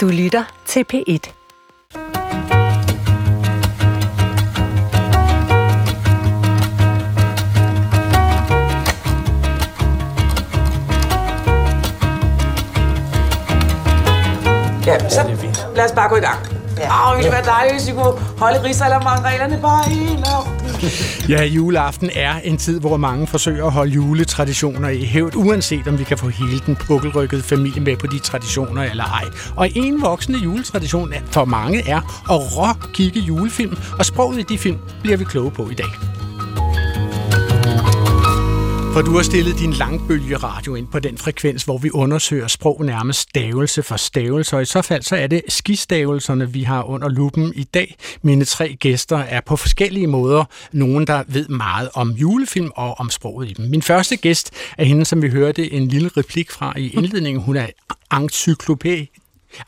Du lytter til P1. Ja, så lad os bare gå i gang. Ja. Åh, ville det være dejligt, hvis vi kunne holde rigsalamanreglerne bare en Ja, juleaften er en tid, hvor mange forsøger at holde juletraditioner i hævd, uanset om vi kan få hele den pukkelrykkede familie med på de traditioner eller ej. Og en voksende juletradition for mange er at rå-kigge julefilm, og sproget i de film bliver vi kloge på i dag. For du har stillet din langbølgeradio ind på den frekvens, hvor vi undersøger sprog nærmest stavelse for stavelse, og i så fald så er det skistavelserne, vi har under lupen i dag. Mine tre gæster er på forskellige måder nogen, der ved meget om julefilm og om sproget i dem. Min første gæst er hende, som vi hørte en lille replik fra i indledningen. Hun er encyklopæ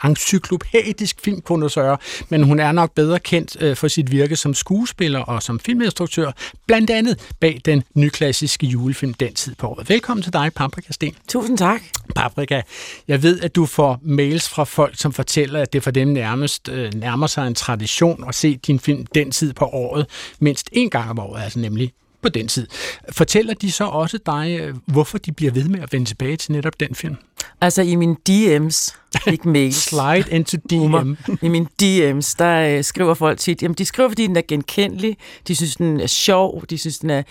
encyklopædisk filmkondensør, men hun er nok bedre kendt øh, for sit virke som skuespiller og som filminstruktør, blandt andet bag den nyklassiske julefilm Den tid på året. Velkommen til dig, Paprika Sten. Tusind tak. Paprika, jeg ved, at du får mails fra folk, som fortæller, at det for dem nærmest øh, nærmer sig en tradition at se din film Den tid på året mindst en gang om året, altså nemlig på den tid. Fortæller de så også dig, øh, hvorfor de bliver ved med at vende tilbage til netop den film? Altså i mine DM's, ikke mails. Slide into DM. I mine DM's, der øh, skriver folk tit, jamen de skriver, fordi den er genkendelig, de synes, den er sjov, de synes, den er...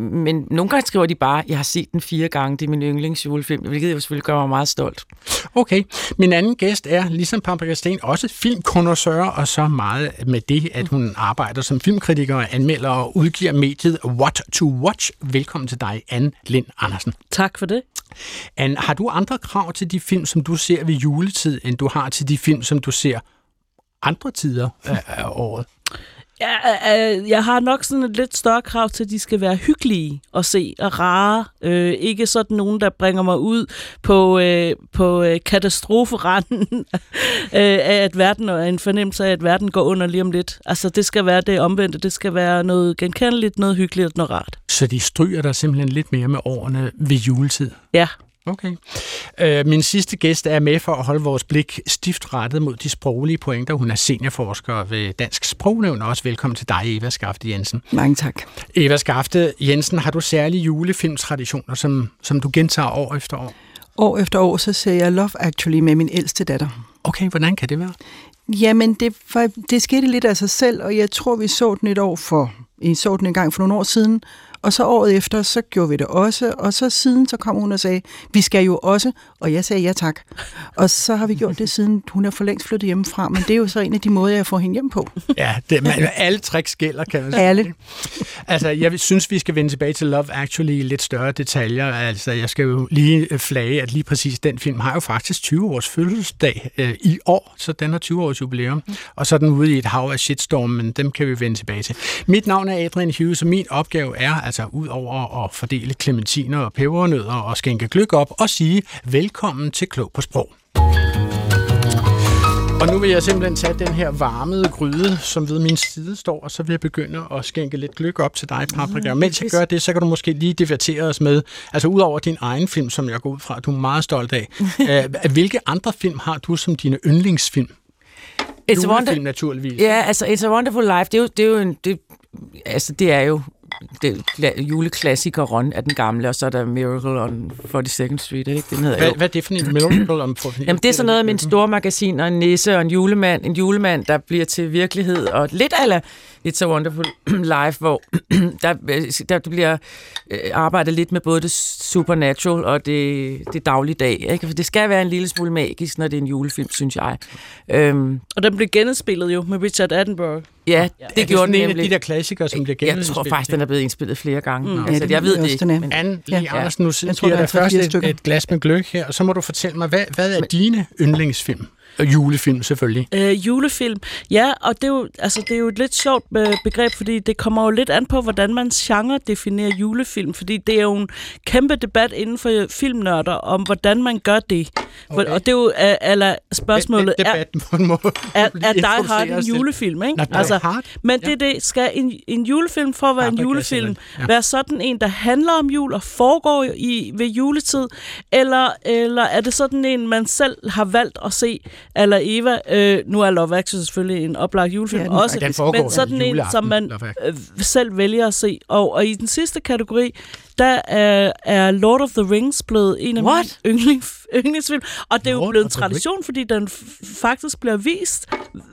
Men nogle gange skriver de bare, jeg har set den fire gange, det er min yndlingsjulefilm, hvilket jeg selvfølgelig gør mig meget stolt. Okay. Min anden gæst er, ligesom Paprika Sten, også filmkondensør, og så meget med det, at hun arbejder som filmkritiker og anmelder og udgiver mediet What to Watch. Velkommen til dig, Anne Lind Andersen. Tak for det. Anne, har du andre krav til de film, som du ser ved juletid, end du har til de film, som du ser andre tider af året? Ja, øh, jeg har nok sådan et lidt større krav til, at de skal være hyggelige at se og rare. Øh, ikke sådan nogen, der bringer mig ud på, øh, på øh, katastroferanden øh, af, at verden og en fornemmelse af, at verden går under lige om lidt. Altså, det skal være det omvendte. Det skal være noget genkendeligt, noget hyggeligt og noget rart. Så de stryger der simpelthen lidt mere med årene ved juletid? Ja. Okay. Øh, min sidste gæst er med for at holde vores blik stift rettet mod de sproglige pointer. Hun er seniorforsker ved Dansk Sprognævn, og også velkommen til dig, Eva Skafte Jensen. Mange tak. Eva Skafte Jensen, har du særlige julefilmtraditioner, som, som du gentager år efter år? År efter år, så ser jeg Love Actually med min ældste datter. Okay, hvordan kan det være? Jamen, det, for, det skete lidt af sig selv, og jeg tror, vi så den et år for, I så den en gang for nogle år siden, og så året efter, så gjorde vi det også, og så siden, så kom hun og sagde, vi skal jo også, og jeg sagde ja tak. Og så har vi gjort det siden, hun er for længst flyttet hjemmefra, men det er jo så en af de måder, jeg får hende hjem på. Ja, det, man, alle tricks gælder, kan man sige. Alle. Altså, jeg synes, vi skal vende tilbage til Love Actually i lidt større detaljer. Altså, jeg skal jo lige flage, at lige præcis den film har jo faktisk 20 års fødselsdag øh, i år, så den har 20 års jubilæum. Og så er den ude i et hav af shitstorm, men dem kan vi vende tilbage til. Mit navn er Adrian Hughes, og min opgave er, altså ud over at fordele klementiner og pebernødder og skænke gløk op og sige velkommen til Klog på Sprog. Og nu vil jeg simpelthen tage den her varmede gryde, som ved min side står, og så vil jeg begynde at skænke lidt gløk op til dig, Paprika. Og mens jeg gør det, så kan du måske lige divertere os med, altså ud over din egen film, som jeg går ud fra, du er meget stolt af. Hvilke andre film har du som dine yndlingsfilm? It's a wonder- naturligvis. Ja, altså It's a Wonderful Life, det er jo, det er jo en, det, altså det er jo det, juleklassikeren af den gamle, og så er der Miracle on 42nd Street, ikke den hedder? Hvad, hvad er det for en Miracle on 42nd Jamen, det er sådan noget med en stor magasin og en nisse og en julemand, en julemand, der bliver til virkelighed, og lidt ala It's a Wonderful Life, hvor der, der bliver øh, arbejdet lidt med både det supernatural og det, det dagligdag. Ikke? For det skal være en lille smule magisk, når det er en julefilm, synes jeg. Øhm, og den blev genspillet jo med Richard Attenborough. Ja, det, det gjorde den en af de der klassikere, som bliver genspillet. Jeg tror faktisk, den er blevet indspillet flere gange. Mm. Altså, jeg ved det ikke. Men... Anne Lee ja. Andersen, nu jeg tror, der først et, et glas med gløk her, og så må du fortælle mig, hvad, hvad er dine yndlingsfilm? Julefilm selvfølgelig. Øh, julefilm, ja, og det er, jo, altså, det er jo et lidt sjovt øh, begreb, fordi det kommer jo lidt an på, hvordan man genre definerer julefilm, fordi det er jo en kæmpe debat inden for filmnørder om, hvordan man gør det. Okay. Og det er jo eller spørgsmålet, er, er, er Die Hard en julefilm? Ikke? Nå, altså, hard? Men det, det skal en, en julefilm, for at være ja, en julefilm, ja. være sådan en, der handler om jul og foregår i ved juletid, eller, eller er det sådan en, man selv har valgt at se eller Eva. Øh, nu er Love Actually selvfølgelig en oplagt julefilm Ja, den- også, den men sådan en, som man øh, selv vælger at se. Og, og i den sidste kategori, der er, er Lord of the Rings blevet en af What? mine yndling, yndlingsfilm. Og det er jo Lord blevet en tradition, fordi den faktisk bliver vist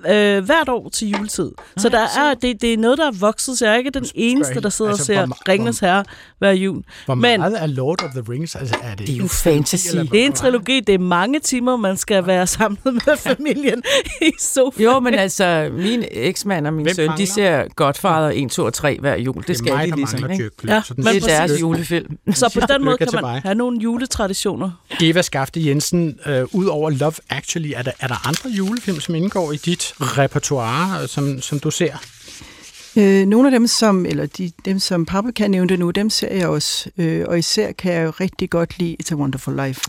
øh, hvert år til juletid. Så der er, det, det er noget, der er vokset, så jeg er ikke den eneste, der sidder altså, og ser Ringens Herre hver jul. Hvor Men meget er Lord of the Rings? Altså, er det, Det er jo en fantasy. eller det er en trilogi, det er mange timer, man skal være samlet med familien i sofaen. Jo, men altså, min eksmand og min Hvem søn, mangler? de ser Godfather 1, 2 og 3 hver jul. Det, det skal er mig, de der ligesom, mangler ikke? Ja, så den men Det er deres lykke- julefilm. Så på den måde kan man mig. have nogle juletraditioner. Eva Skafte Jensen, øh, ud over Love Actually, er der, er der andre julefilm, som indgår i dit repertoire, øh, som, som du ser? Øh, nogle af dem, som, eller de, dem, som Paprika nævnte nu, dem ser jeg også. Øh, og især kan jeg jo rigtig godt lide It's a Wonderful Life.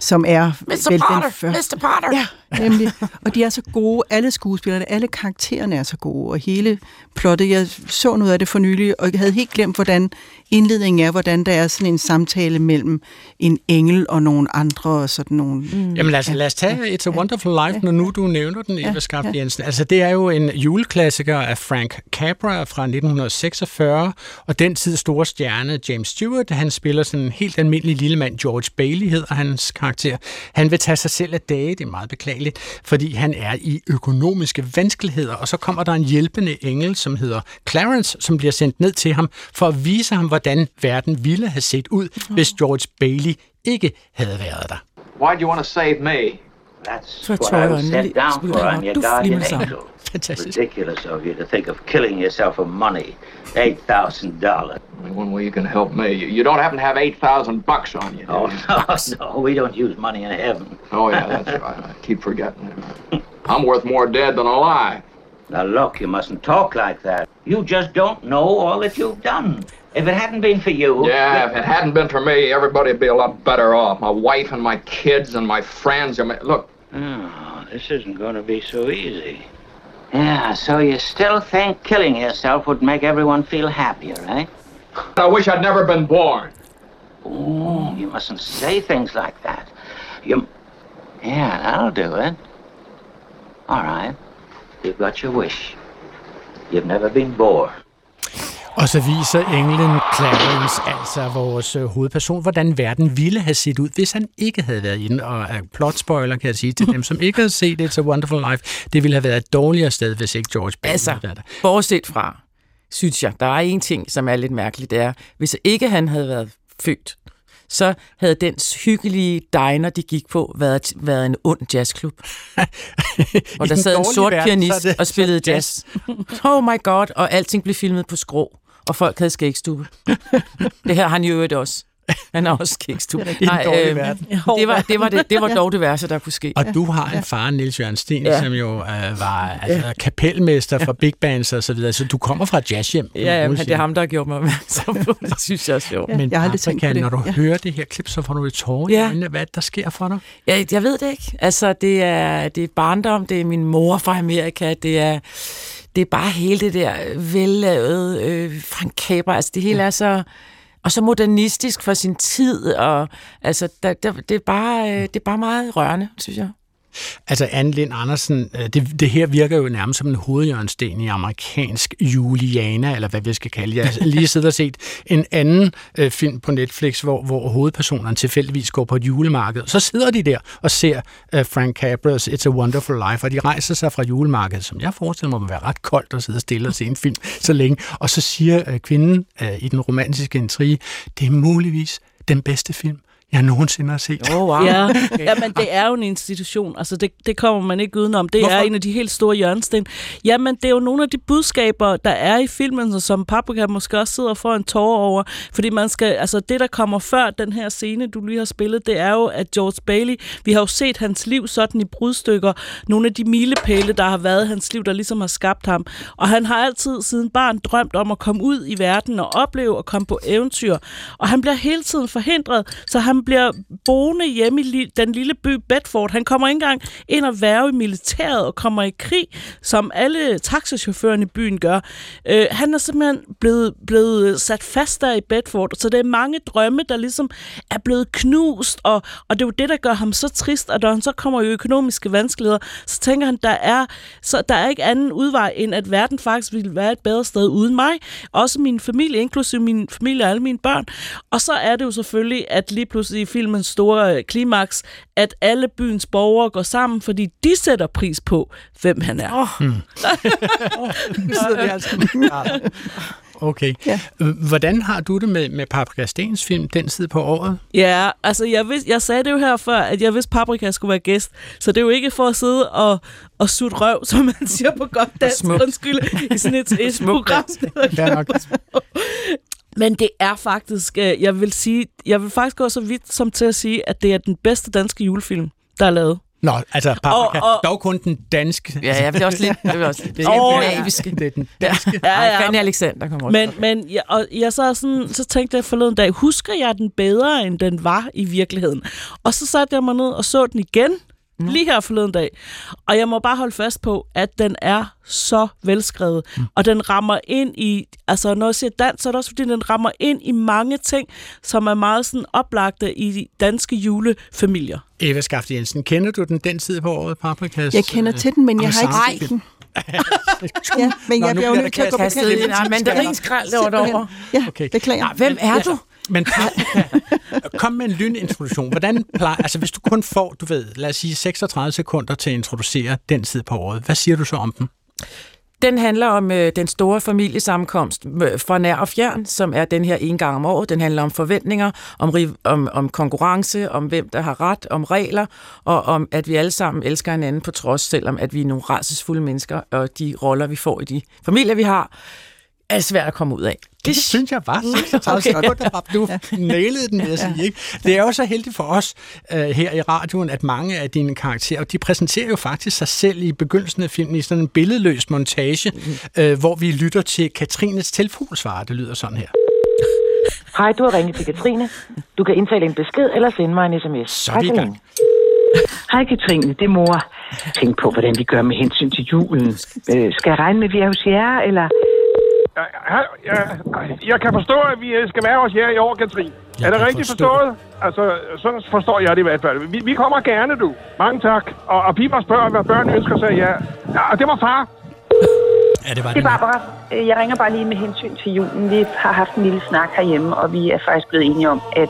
Som er Mr. vel Potter, den første. Mr. Potter. Ja, nemlig. Og de er så gode, alle skuespillerne, alle karaktererne er så gode, og hele plottet, jeg så noget af det for nylig, og jeg havde helt glemt, hvordan indledningen er, hvordan der er sådan en samtale mellem en engel og nogle andre, og sådan nogle... Mm. Jamen lad os, lad os tage It's a Wonderful Life, når nu du nævner den, Eva Skafte Jensen. Altså det er jo en juleklassiker af Frank Capra fra 1946, og den tid store stjerne James Stewart, han spiller sådan en helt almindelig lille mand, George Bailey hedder hans karakter. Han vil tage sig selv af dage, det er meget beklageligt, fordi han er i økonomiske vanskeligheder, og så kommer der en hjælpende engel, som hedder Clarence, som bliver sendt ned til ham for at vise ham, hvordan verden ville have set ud, hvis George Bailey ikke havde været der. Why'd you want to save me? That's what I was en sent down for. der I'm your guardian lige med det angel. Fantastisk. Ridiculous of you to think of killing yourself for money. Eight thousand dollars. Only one way you can help me. You, you don't happen to have 8,000 bucks on you, do Oh you? no, no, we don't use money in heaven. Oh, yeah, that's right. I keep forgetting it. I'm worth more dead than alive. Now look, you mustn't talk like that. You just don't know all that you've done. If it hadn't been for you, Yeah, if it hadn't been for me, everybody'd be a lot better off. My wife and my kids and my friends. I mean, look, Oh, this isn't going to be so easy. Yeah, so you still think killing yourself would make everyone feel happier, eh? I wish I'd never been born. Oh, you mustn't say things like that. You. Yeah, that'll do it. All right. You've got your wish. You've never been born. Og så viser englen Clarence, altså vores øh, hovedperson, hvordan verden ville have set ud, hvis han ikke havde været inde. Og plot spoiler kan jeg sige til dem, som ikke har set It's a Wonderful Life, det ville have været et dårligere sted, hvis ikke George Bailey Altså, havde været der. bortset fra, synes jeg, der er en ting, som er lidt mærkeligt, det er, hvis ikke han havde været født, så havde den hyggelige diner, de gik på, været, været en ond jazzklub. I der sad en sort verden, er pianist det- og spillede er jazz. Oh my god, og alting blev filmet på skrå, og folk havde skægstube. det her har han jo øvrigt også. Han har også skægstube. I den dårlige verden. det, var, det, var det, det var dog det værste, der kunne ske. Og du har en far, Niels Jørgen Sten, Ja. ja. som jo øh, var altså, kapelmester for big bands og så videre, så du kommer fra jazzhjem. Ja, ja, men det er ham, der har gjort mig opmærksom på. Det synes jeg er sjovt. Ja, Men jeg har aldrig tænkt på Paprika, det. når du Ja. hører det her klip, så får du et tårer Ja. i øjnene. Hvad er det, der sker for dig? Jeg, jeg ved det ikke. Altså, det er, det er barndom, det er min mor fra Amerika, det er, det er bare hele det der vellavede øh, Frank Capra. Altså, det hele er så... Og så modernistisk for sin tid, og altså, der, der, det, er bare, øh, det er bare meget rørende, synes jeg. Altså, Anne Lind Andersen, øh, det, det her virker jo nærmest som en hovedjørnsten i amerikansk Juliana, eller hvad vi skal kalde det. Jeg har lige siddet og set en anden øh, film på Netflix, hvor, hvor hovedpersonerne tilfældigvis går på et julemarked. Så sidder de der og ser øh, Frank Capras It's a Wonderful Life, og de rejser sig fra julemarkedet, som jeg forestiller mig må være ret koldt at sidde stille og se en film så længe. Og så siger øh, kvinden øh, i den romantiske intrige, det er muligvis den bedste film, jeg nogensinde har set. Oh, wow. Ja, jamen det er jo en institution. Altså det, det kommer man ikke udenom. Det Hvorfor? er en af de helt store hjørnesten. Jamen det er jo nogle af de budskaber, der er i filmen, som Paprika måske også sidder for en tårer over. Fordi man skal, altså det der kommer før den her scene, du lige har spillet, det er jo, at George Bailey, vi har jo set hans liv sådan i brudstykker. Nogle af de milepæle, der har været i hans liv, der ligesom har skabt ham. Og han har altid siden barn drømt om at komme ud i verden og opleve og komme på eventyr. Og han bliver hele tiden forhindret, så han han bliver boende hjemme i li- den lille by Bedford. Han kommer ikke engang ind og værve i militæret og kommer i krig, som alle taxachaufførerne i byen gør. Øh, han er simpelthen blevet, blevet sat fast der i Bedford, så det er mange drømme, der ligesom er blevet knust, og, og det er jo det, der gør ham så trist, og når han så kommer i økonomiske vanskeligheder, så tænker han, der er, så der er ikke anden udvej, end at verden faktisk ville være et bedre sted uden mig. Også min familie, inklusive min familie og alle mine børn. Og så er det jo selvfølgelig, at lige pludselig i filmens store øh, klimaks, at alle byens borgere går sammen, fordi de sætter pris på, hvem han er. Oh. Okay. Ja. Hvordan har du det med, med Paprika Stens film, den side på året? Ja, altså jeg, vidste, jeg sagde det jo her før, at jeg vidste, Paprika skulle være gæst. Så det er jo ikke for at sidde og, og sutte røv, som man siger på godt dansk, undskyld, i sådan et, et program. Ja, nok. Men det er faktisk, øh, jeg vil sige, jeg vil faktisk gå så vidt som til at sige, at det er den bedste danske julefilm, der er lavet. Nå, altså Paprika, Og- og- dog kun den danske. Ja, ja, det er også lidt, det er også lidt lidt ja. det er den danske. Ja, ja. Fanny Alexander kommer også. Men, men jeg, og jeg så, sådan, så tænkte jeg forleden dag, husker jeg den bedre, end den var i virkeligheden? Og så satte jeg mig ned og så den igen, mm. lige her forleden dag. Og jeg må bare holde fast på, at den er så velskrevet. Mm. Og den rammer ind i, altså når jeg siger dans, så er det også fordi, den rammer ind i mange ting, som er meget sådan oplagte i de danske julefamilier. Eva Skaft Jensen, kender du den den tid på året, Paprikas? Jeg kender til den, men jeg har ikke set den. ja, men Nå, jeg bliver jo nødt til at gå på kastet kant. ind. Nej, mandarinskrald derovre. Ja, Okay. beklager. Nej, hvem er du? Men kom med en lynintroduktion. Hvordan plejer, altså hvis du kun får, du ved, lad os sige 36 sekunder til at introducere den tid på året, hvad siger du så om den? Den handler om øh, den store familiesammenkomst øh, fra nær og fjern, som er den her en gang om året. Den handler om forventninger, om, om, om konkurrence, om hvem der har ret, om regler, og om at vi alle sammen elsker hinanden på trods, selvom at vi er nogle rædselsfulde mennesker, og de roller, vi får i de familier, vi har, er svært at komme ud af. Det synes jeg var 36 okay. sekunder. Du nailede den, vil jeg sige. Ikke? Det er jo så heldigt for os uh, her i radioen, at mange af dine karakterer, de præsenterer jo faktisk sig selv i begyndelsen af filmen i sådan en billedløs montage, uh, hvor vi lytter til Katrines telefonsvar. Det lyder sådan her. Hej, du har ringet til Katrine. Du kan indtale en besked eller sende mig en sms. Så er Hej vi i så gang. Hej Katrine, det er mor. Tænk på, hvordan vi gør med hensyn til julen. Øh, skal jeg regne med, at vi er hos jer, eller... Ja, ja, jeg kan forstå, at vi skal være hos jer i år, Katrin. Jeg er det rigtigt forstå. forstået? Altså, sådan forstår jeg det i hvert fald. Vi, vi kommer gerne, du. Mange tak. Og, og Piper spørger, hvad børn ønsker sig. Ja, ja og det var far. Ja, det var Det det. er Barbara. Øh, Jeg ringer bare lige med hensyn til julen. Vi har haft en lille snak herhjemme, og vi er faktisk blevet enige om, at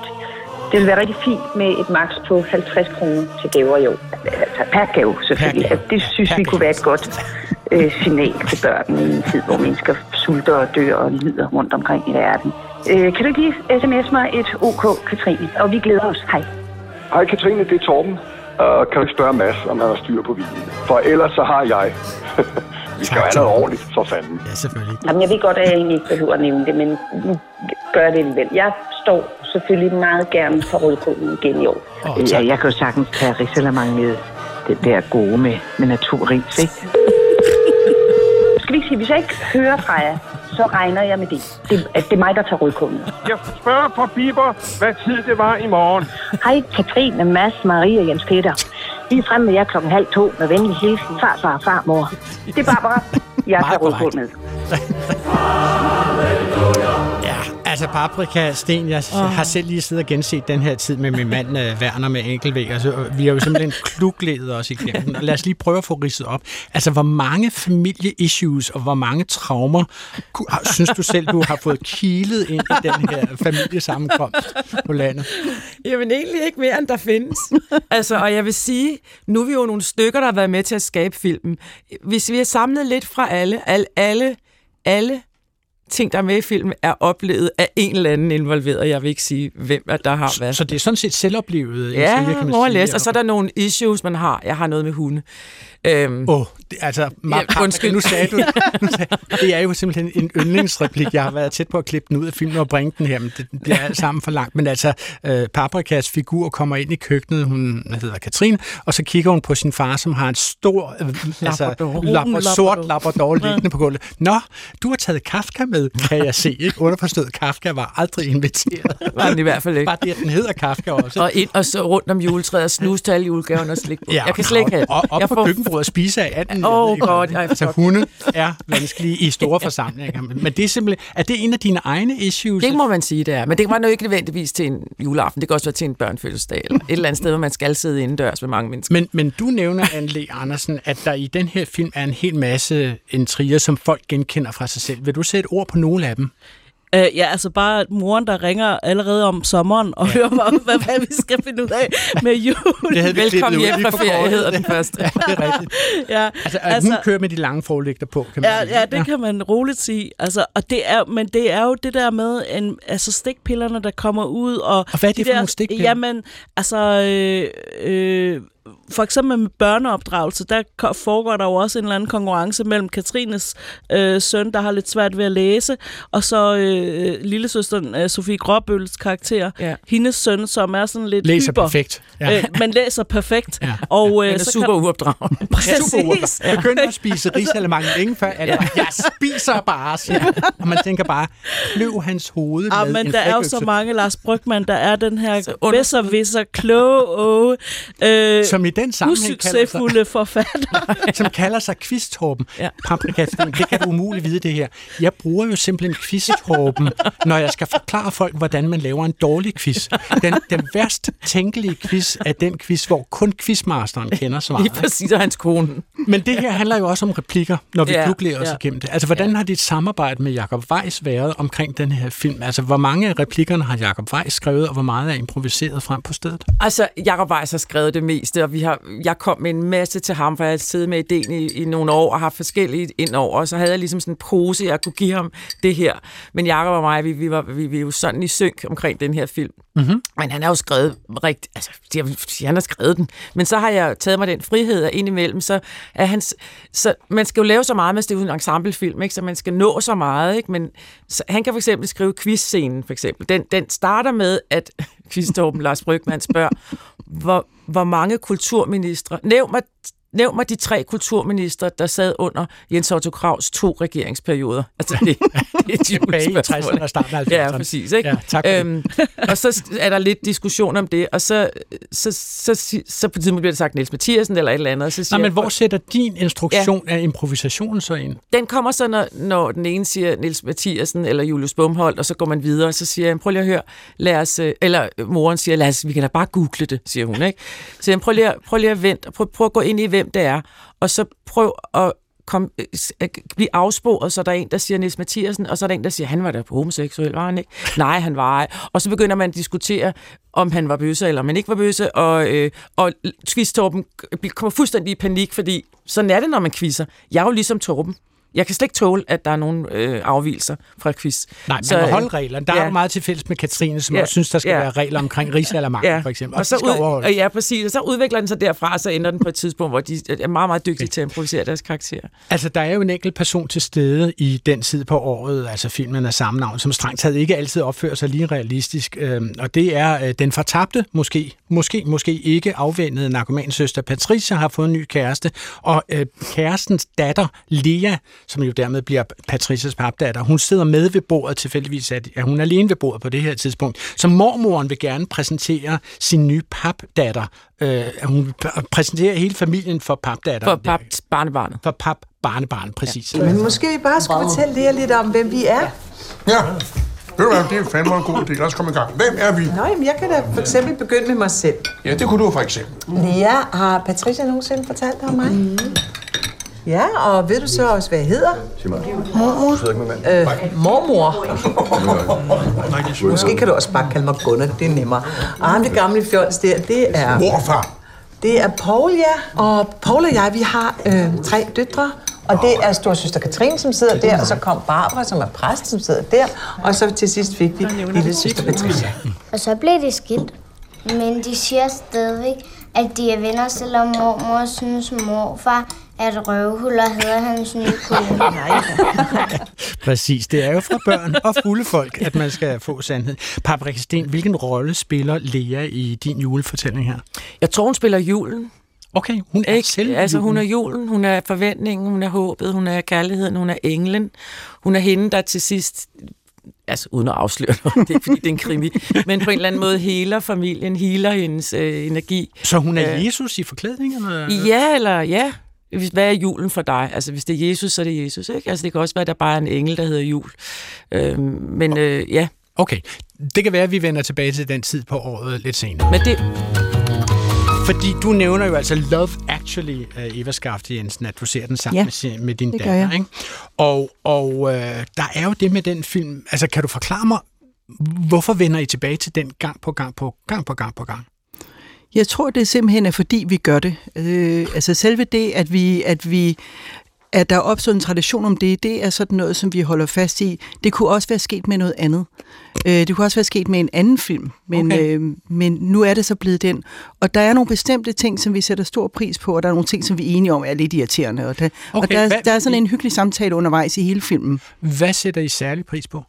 det vil være rigtig fint med et maks på 50 kroner til gaver i år. Altså per gave, selvfølgelig. Per gave. Altså, det synes Per vi kunne være et godt øh, signal til børnene i en tid, hvor mennesker sulter og dør og lider rundt omkring i verden. Øh, kan du ikke lige sms mig et OK, Katrine? Og vi glæder os. Hej. Hej Katrine, det er Torben. Uh, kan du spørge Mads, om han har styr på vinen? For ellers så har jeg. Vi skal jo have noget ordentligt, for fanden. Ja, selvfølgelig. Jamen, jeg ved godt, at jeg egentlig ikke behøver at nævne det, men gør det alligevel. Jeg står selvfølgelig meget gerne for rødkålen igen i år. Åh, Ja, jeg kan jo sagtens tage risalamang med det der gode med, med naturris, ikke? Skal vi ikke sige, hvis jeg ikke hører fra jer, så regner jeg med det. det at det er mig, der tager rødkålen. Jeg spørger fra Piper, hvad tid det var i morgen. Hej, Katrine, Mads, Marie og Jens Peter. Vi er fremme med jer klokken halv to med venlig hilsen. Far, far, far, mor. Det er Barbara. Jeg tager med. Ja, altså Paprika Sten, jeg oh. har selv lige siddet og genset den her tid med min mand uh, Werner med enkeltvæg. Altså, vi har jo simpelthen klugledet os igennem den. Og lad os lige prøve at få ridset op. Altså, hvor mange familieissues og hvor mange traumer synes du selv, du har fået kilet ind i den her familiesammenkomst på landet? Jamen egentlig ikke mere, end der findes. altså, og jeg vil sige, nu er vi jo nogle stykker, der har været med til at skabe filmen. Hvis vi har samlet lidt fra alle, alle, alle, alle ting, der er med i filmen, er oplevet af en eller anden involveret. Jeg vil ikke sige, hvem er, der har været. Så det er sådan set selvoplevet ja, interiør, kan man more or sige. less. Og så er der nogle issues, man har. Jeg har noget med hunde. Øhm, Åh, oh, altså, Mark, Ja, undskyld. nu sagde du, nu sagde, det er jo simpelthen en yndlingsreplik. Jeg har været tæt på at klippe den ud af filmen og bringe den her, men det bliver alt sammen for langt. Men altså, øh, Paprikas figur kommer ind i køkkenet, hun hedder Katrine, og så kigger hun på sin far, som har en stor, øh, altså, Labrador. labrador, sort Labrador. liggende på gulvet. Nå, du har taget Kafka med. kan jeg se. Ikke? Underforstået, Kafka var aldrig inviteret. Var den i hvert fald ikke. Bare det, at den hedder Kafka også. Og, ind, og så rundt om juletræet og snus til alle julegaverne og slik på. Ja, jeg kan slet ikke have det. Og op jeg på køkkenbordet og spise af anden. Åh, ikke, godt, Altså, hunde er vanskelige i store forsamlinger. Men det er simpelthen, er det en af dine egne issues? Det må man sige, det er. Men det var nu ikke nødvendigvis til en juleaften. Det kan også være til en børnefødselsdag. Eller et eller andet sted, hvor man skal sidde indendørs med mange mennesker. Men, men du nævner, Anne Le Andersen, at der i den her film er en hel masse intriger, som folk genkender fra sig selv. Vil du sætte ord på nogle af dem? Øh, ja, altså bare moren, der ringer allerede om sommeren og hører mig om, hvad, hvad vi skal finde ud af med jul. Det havde vi Velkommen hjem fra ferie, hedder den første. Ja, det er rigtigt. ja, Altså, at altså, hun kører med de lange forlægter på, kan man Ja, sige. ja, det kan man roligt sige. Altså, og det er, men det er jo det der med en, altså stikpillerne, der kommer ud. Og, Og hvad er det de for nogle stikpiller? Jamen, altså... Øh, øh, for eksempel med børneopdragelse, der foregår der jo også en eller anden konkurrence mellem Katrines øh, søn, der har lidt svært ved at læse, og så øh, lillesøsteren øh, Sofie Gråbøls karakter, Ja. hendes søn, som er sådan lidt Læser hyper. perfekt. Ja. Øh, men læser perfekt. Ja. Og, øh, Den er så super uopdragende. Præcis. Jeg begyndte at spise risalemang længe før, at jeg spiser bare, siger. Og man tænker bare, løb hans hoved Ja, med men en der er jo så mange Lars Brygman, der er den her under- bedser, visser, kloge, øh, som i den sammenhæng kalder sig, forfatter. som kalder sig quiztorben. Ja. Ja. Paprikasten, det kan du umuligt vide det her. Jeg bruger jo simpelthen quiztorben, når jeg skal forklare folk, hvordan man laver en dårlig quiz. Den, den værst tænkelige quiz er den quiz, hvor kun quizmasteren kender svaret. Lige præcis, og hans kone. Men det her handler jo også om replikker, når vi Ja, ja, googler os ja. ja. igennem det. Altså, hvordan har dit samarbejde med Jacob Weiss været omkring den her film? Altså, hvor mange af replikkerne har Jacob Weiss skrevet, og hvor meget er improviseret frem på stedet? Altså, Jacob Weiss har skrevet det meste, og vi har, jeg kom med en masse til ham, for jeg havde siddet med ideen i, i nogle år og haft forskellige ind over, og så havde jeg ligesom sådan en pose, jeg kunne give ham det her. Men Jacob og mig, vi, vi, var, vi, vi er jo sådan i synk omkring den her film. Mm-hmm. Men han har jo skrevet rigtigt, altså, han har skrevet den. Men så har jeg taget mig den frihed, at indimellem, så er hans, så man skal jo lave så meget, men det er en ensemblefilm, ikke? så man skal nå så meget, ikke? men så, han kan for eksempel skrive quizscenen, for eksempel. Den, den starter med, at quiztorben Lars Brygman spørger, hvor, hvor mange kulturministre, nævn mig, nævn mig de tre kulturministre, der sad under Jens Otto Kraus to regeringsperioder. Altså, det, det er Tilbage i julespørgsmål. 60'erne og starten af 70'erne. Ja, præcis. Ikke? Ja, tak øhm, og så er der lidt diskussion om det, og så, så, så, så, så på tidspunkt bliver det sagt Niels Mathiasen eller et eller andet, så siger Nej, men hvor sætter din instruktion ja. af improvisationen så ind? den kommer så, når, når den ene siger Niels Mathiasen eller Julius Bumholdt, og så går man videre, og så siger jeg, prøv lige at høre, lad os, øh, eller moren siger, lad os, vi kan da bare google det, siger hun, ikke? Så jeg, prøv lige, at- prøv lige at vente, prøv, prøv at gå ind i, hvem det er, og så prøv at kom, øh, øh, blive afsporet, så der er en, der siger Niels Mathiasen, og så er der en, der siger, han var da homoseksuel, var han ikke? Nej, han var ej. Og så begynder man at diskutere, om han var bøsse, eller om han ikke var bøsse, og, øh, og Quiztorben kommer fuldstændig i panik, fordi sådan er det, når man quizzer. Jeg er jo ligesom Torben. Jeg kan slet ikke tåle, at der er nogen øh, afvielser fra quiz. Nej, man Så, så, må øh, holde reglerne. Der ja. er jo meget til fælles med Katrine, som Ja, også synes, der skal ja. være regler omkring risalamang, ja. for eksempel. Og så de skal ud, og ja, præcis. Og så udvikler den sig derfra, og så ender den på et tidspunkt, hvor de er meget, meget dygtige til at improvisere deres karakterer. Altså, der er jo en enkelt person til stede i den tid på året, altså filmen af samme navn, som strengt taget ikke altid opfører sig lige realistisk. Øhm, og det er øh, den fortabte, måske, måske, måske ikke afvendede narkomansøster Patricia har fået en ny kæreste, og øh, kærestens datter, Lea, som jo dermed bliver Patricias papdatter, hun sidder med ved bordet tilfældigvis, at at hun er alene ved bordet på det her tidspunkt. Så mormoren vil gerne præsentere sin nye papdatter. Øh, hun vil pr- præsentere hele familien for papdatteren. For pap, barnebarnet. For pap barnebarn, præcis. Men måske vi bare skulle fortælle jer lidt om, hvem vi er. Ja, ved du hvad, det er fandme en god idé. Lad os komme i gang. Hvem er vi? Nå, jamen, jeg kan da for eksempel begynde med mig selv. Ja, det kunne du for eksempel. Lea, har Patricia nogensinde fortalt dig om mig? Mm. Ja, og ved du så også, hvad jeg hedder? Mormor. Øh, mormor. Måske kan du også bare kalde mig Gunnar, det er nemmere. Og ham, det gamle fjols der, det er... Morfar. Det er Paul, ja. Og Paul og jeg, vi har øh, tre døtre. Og det er storsøster Katrine, som sidder der, og så kom Barbara, som er præst, som sidder der. Og så til sidst fik vi lille søster Patricia. Og så blev det skilt. Men de siger stadigvæk, at de er venner, selvom mormor synes morfar er et røvhul og hedder hans nye kone. Præcis, det er jo fra børn og fulde folk, at man skal få sandhed. Paprika Sten, hvilken rolle spiller Lea i din julefortælling her? Jeg tror, hun spiller julen. Okay, hun er Ikke? selv Altså, hun er julen. julen, hun er forventningen, hun er håbet, hun er kærligheden, hun er englen. Hun er hende, der til sidst, altså uden at afsløre noget, det er fordi, det er en krimi, men på en eller anden måde heler familien, heler hendes øh, energi. Så hun er Øh, Jesus i forklædning? Eller? Ja, eller ja. Hvis- Hvad er julen for dig? Altså, hvis det er Jesus, så er det Jesus, ikke? Altså, det kan også være, at der bare er en engel, der hedder jul. Øh, men øh, ja. Okay, det kan være, at vi vender tilbage til den tid på året lidt senere. Men det... Fordi du nævner jo altså Love Actually, uh, Eva Skafte Jensen, at du ser den sammen Ja, med, din det gør datter. jeg. Ikke? Og, og øh, der er jo det med den film. Altså, kan du forklare mig, hvorfor vender I tilbage til den gang på gang på gang på gang på gang? Jeg tror, det er simpelthen er, fordi vi gør det. Øh, altså selve det, at vi, at vi at der er opstået en tradition om det, det er sådan noget, som vi holder fast i. Det kunne også være sket med noget andet. Øh, det kunne også være sket med en anden film, men, Okay. øh, men nu er det så blevet den. Og der er nogle bestemte ting, som vi sætter stor pris på, og der er nogle ting, som vi er enige om er lidt irriterende. Og der, Okay, og der, hvad- der er sådan en hyggelig samtale undervejs i hele filmen. Hvad sætter I særlig pris på?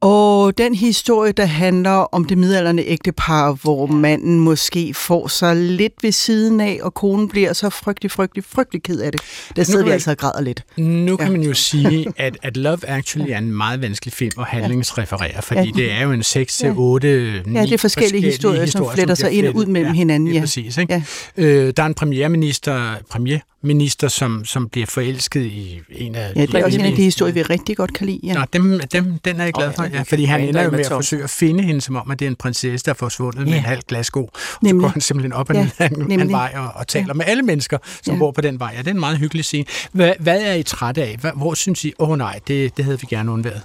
Og den historie, der handler om det midalderne ægtepar, hvor manden måske får sig lidt ved siden af, og konen bliver så frygtelig, frygtelig, frygtelig ked af det. Der sidder kan vi altså og græder lidt. Nu kan Ja. man jo sige, at, at Love Actually er en meget vanskelig film at handlingsreferere, fordi Ja. det er jo en 6 til Ja. 8, 9 Ja, det er forskellige historier, som fletter sig ind og ud mellem hinanden, Lige ja. præcis, ikke? Øh, der er en premierminister, premierminister som, som bliver forelsket i en af Ja, det er også en af de historier, vi rigtig godt kan lide. Ja. Nå, dem, dem, den er jeg glad for, ja, fordi han Ja, ender der jo med at forsøge at finde hende, som om, at det er en prinsesse, der er forsvundet med Ja. en halv glassko. Og så Nemlig. går han simpelthen op ad Ja, en, en vej og, og taler med alle mennesker, som Ja. bor på den vej. Ja, det er en meget hyggelig scene. Hvad, hvad er I træt af? Hvad, hvor synes I, åh oh, nej, det, det havde vi gerne undværet?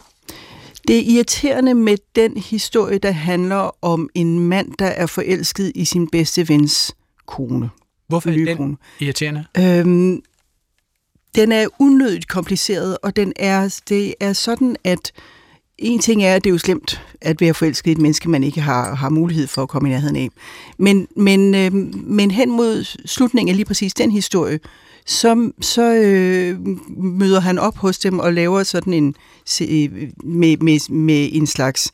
Det er irriterende med den historie, der handler om en mand, der er forelsket i sin bedste vens kone. Hvorfor er den kone. irriterende? Øhm, den er unødigt kompliceret, og den er, det er sådan, at en ting er, at det er jo slemt at være forelsket i et menneske, man ikke har, har mulighed for at komme i nærheden af. Men, men, øh, men hen mod slutningen af lige præcis den historie, så, så øh, møder han op hos dem og laver sådan en se- øh, med, med, med en slags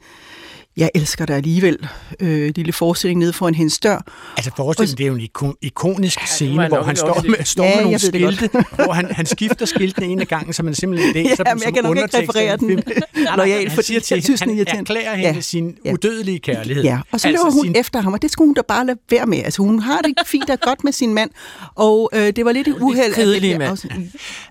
jeg elsker dig alligevel, øh, lille forestilling nede foran hendes dør. Altså forestillingen, det er jo en ikon, ikonisk scene, var hvor han står med, står Ja, med nogle skilte, hvor han, han skifter skiltene en af gangen, så man simpelthen læser Ja, dem som jeg kan nok ikke referere en den han fordi siger til jeg synes, er han erklærer hende Ja. sin Ja. udødelige kærlighed. Ja, og så altså løber hun sin... efter ham, og det skulle hun da bare lade være med. Altså, hun har det fint og godt med sin mand, og øh, det var lidt et uheld. blev mand. også-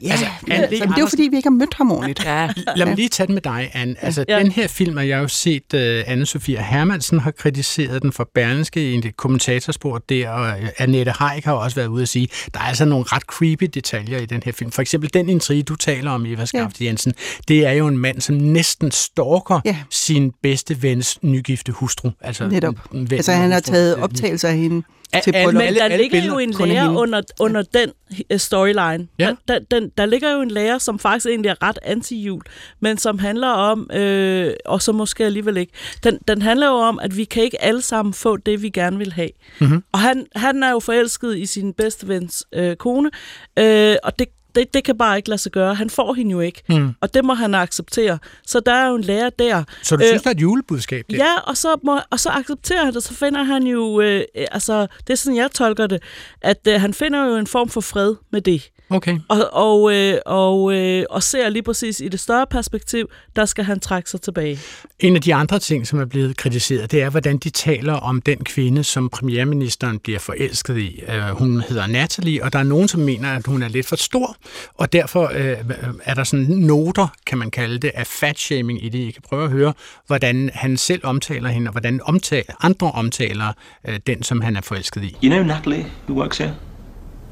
Ja, Altså, Anne altså, det er jo fordi, vi ikke har mødt ham ordentligt. Ja. Lad mig lige tage den med dig, Anne. Altså, ja. den her film har jeg jo set, uh, Anne-Sophia Hermansen har kritiseret den for Berlingske i et kommentatorspor der, og uh, Annette Haik har også været ude at sige, der er altså nogle ret creepy detaljer i den her film. For eksempel den intrige, du taler om, Eva Skafte Jensen, det er jo en mand, som næsten stalker Ja. sin bedste vens nygifte hustru. Altså, Netop. en ven Altså, han har taget optagelser af hende Al- til alle- bryllup. Men der alle ligger jo en lærer under, under den øh, storyline. Ja. Der, der, den, der ligger jo en lærer, som faktisk egentlig er ret anti-jul, men som handler om, øh, og så måske alligevel ikke, den, den handler jo om, at vi kan ikke alle sammen få det, vi gerne vil have. Mhm. Og han, han er jo forelsket i sin bedste vens øh, kone, øh, og det, det, det kan bare ikke lade sig gøre. Han får hende jo ikke, Mm. og det må han acceptere. Så der er jo en lærer der. Så du Øh, synes, der er et julebudskab der? Ja, og så, må, og så accepterer han det, så finder han jo, øh, altså, det er sådan, jeg tolker det, at øh, han finder jo en form for fred med det. Okay. Og, og, øh, og, øh, og ser lige præcis i det større perspektiv, der skal han trække sig tilbage. En af de andre ting, som er blevet kritiseret, det er, hvordan de taler om den kvinde, som premierministeren bliver forelsket i. Øh, Hun hedder Natalie, og der er nogen, som mener, at hun er lidt for stor, og derfor øh, er der sådan noter, kan man kalde det, af fatshaming i det. I kan prøve at høre, hvordan han selv omtaler hende, og hvordan omtaler, andre omtaler øh, den, som han er forelsket i. You know Natalie, who works here?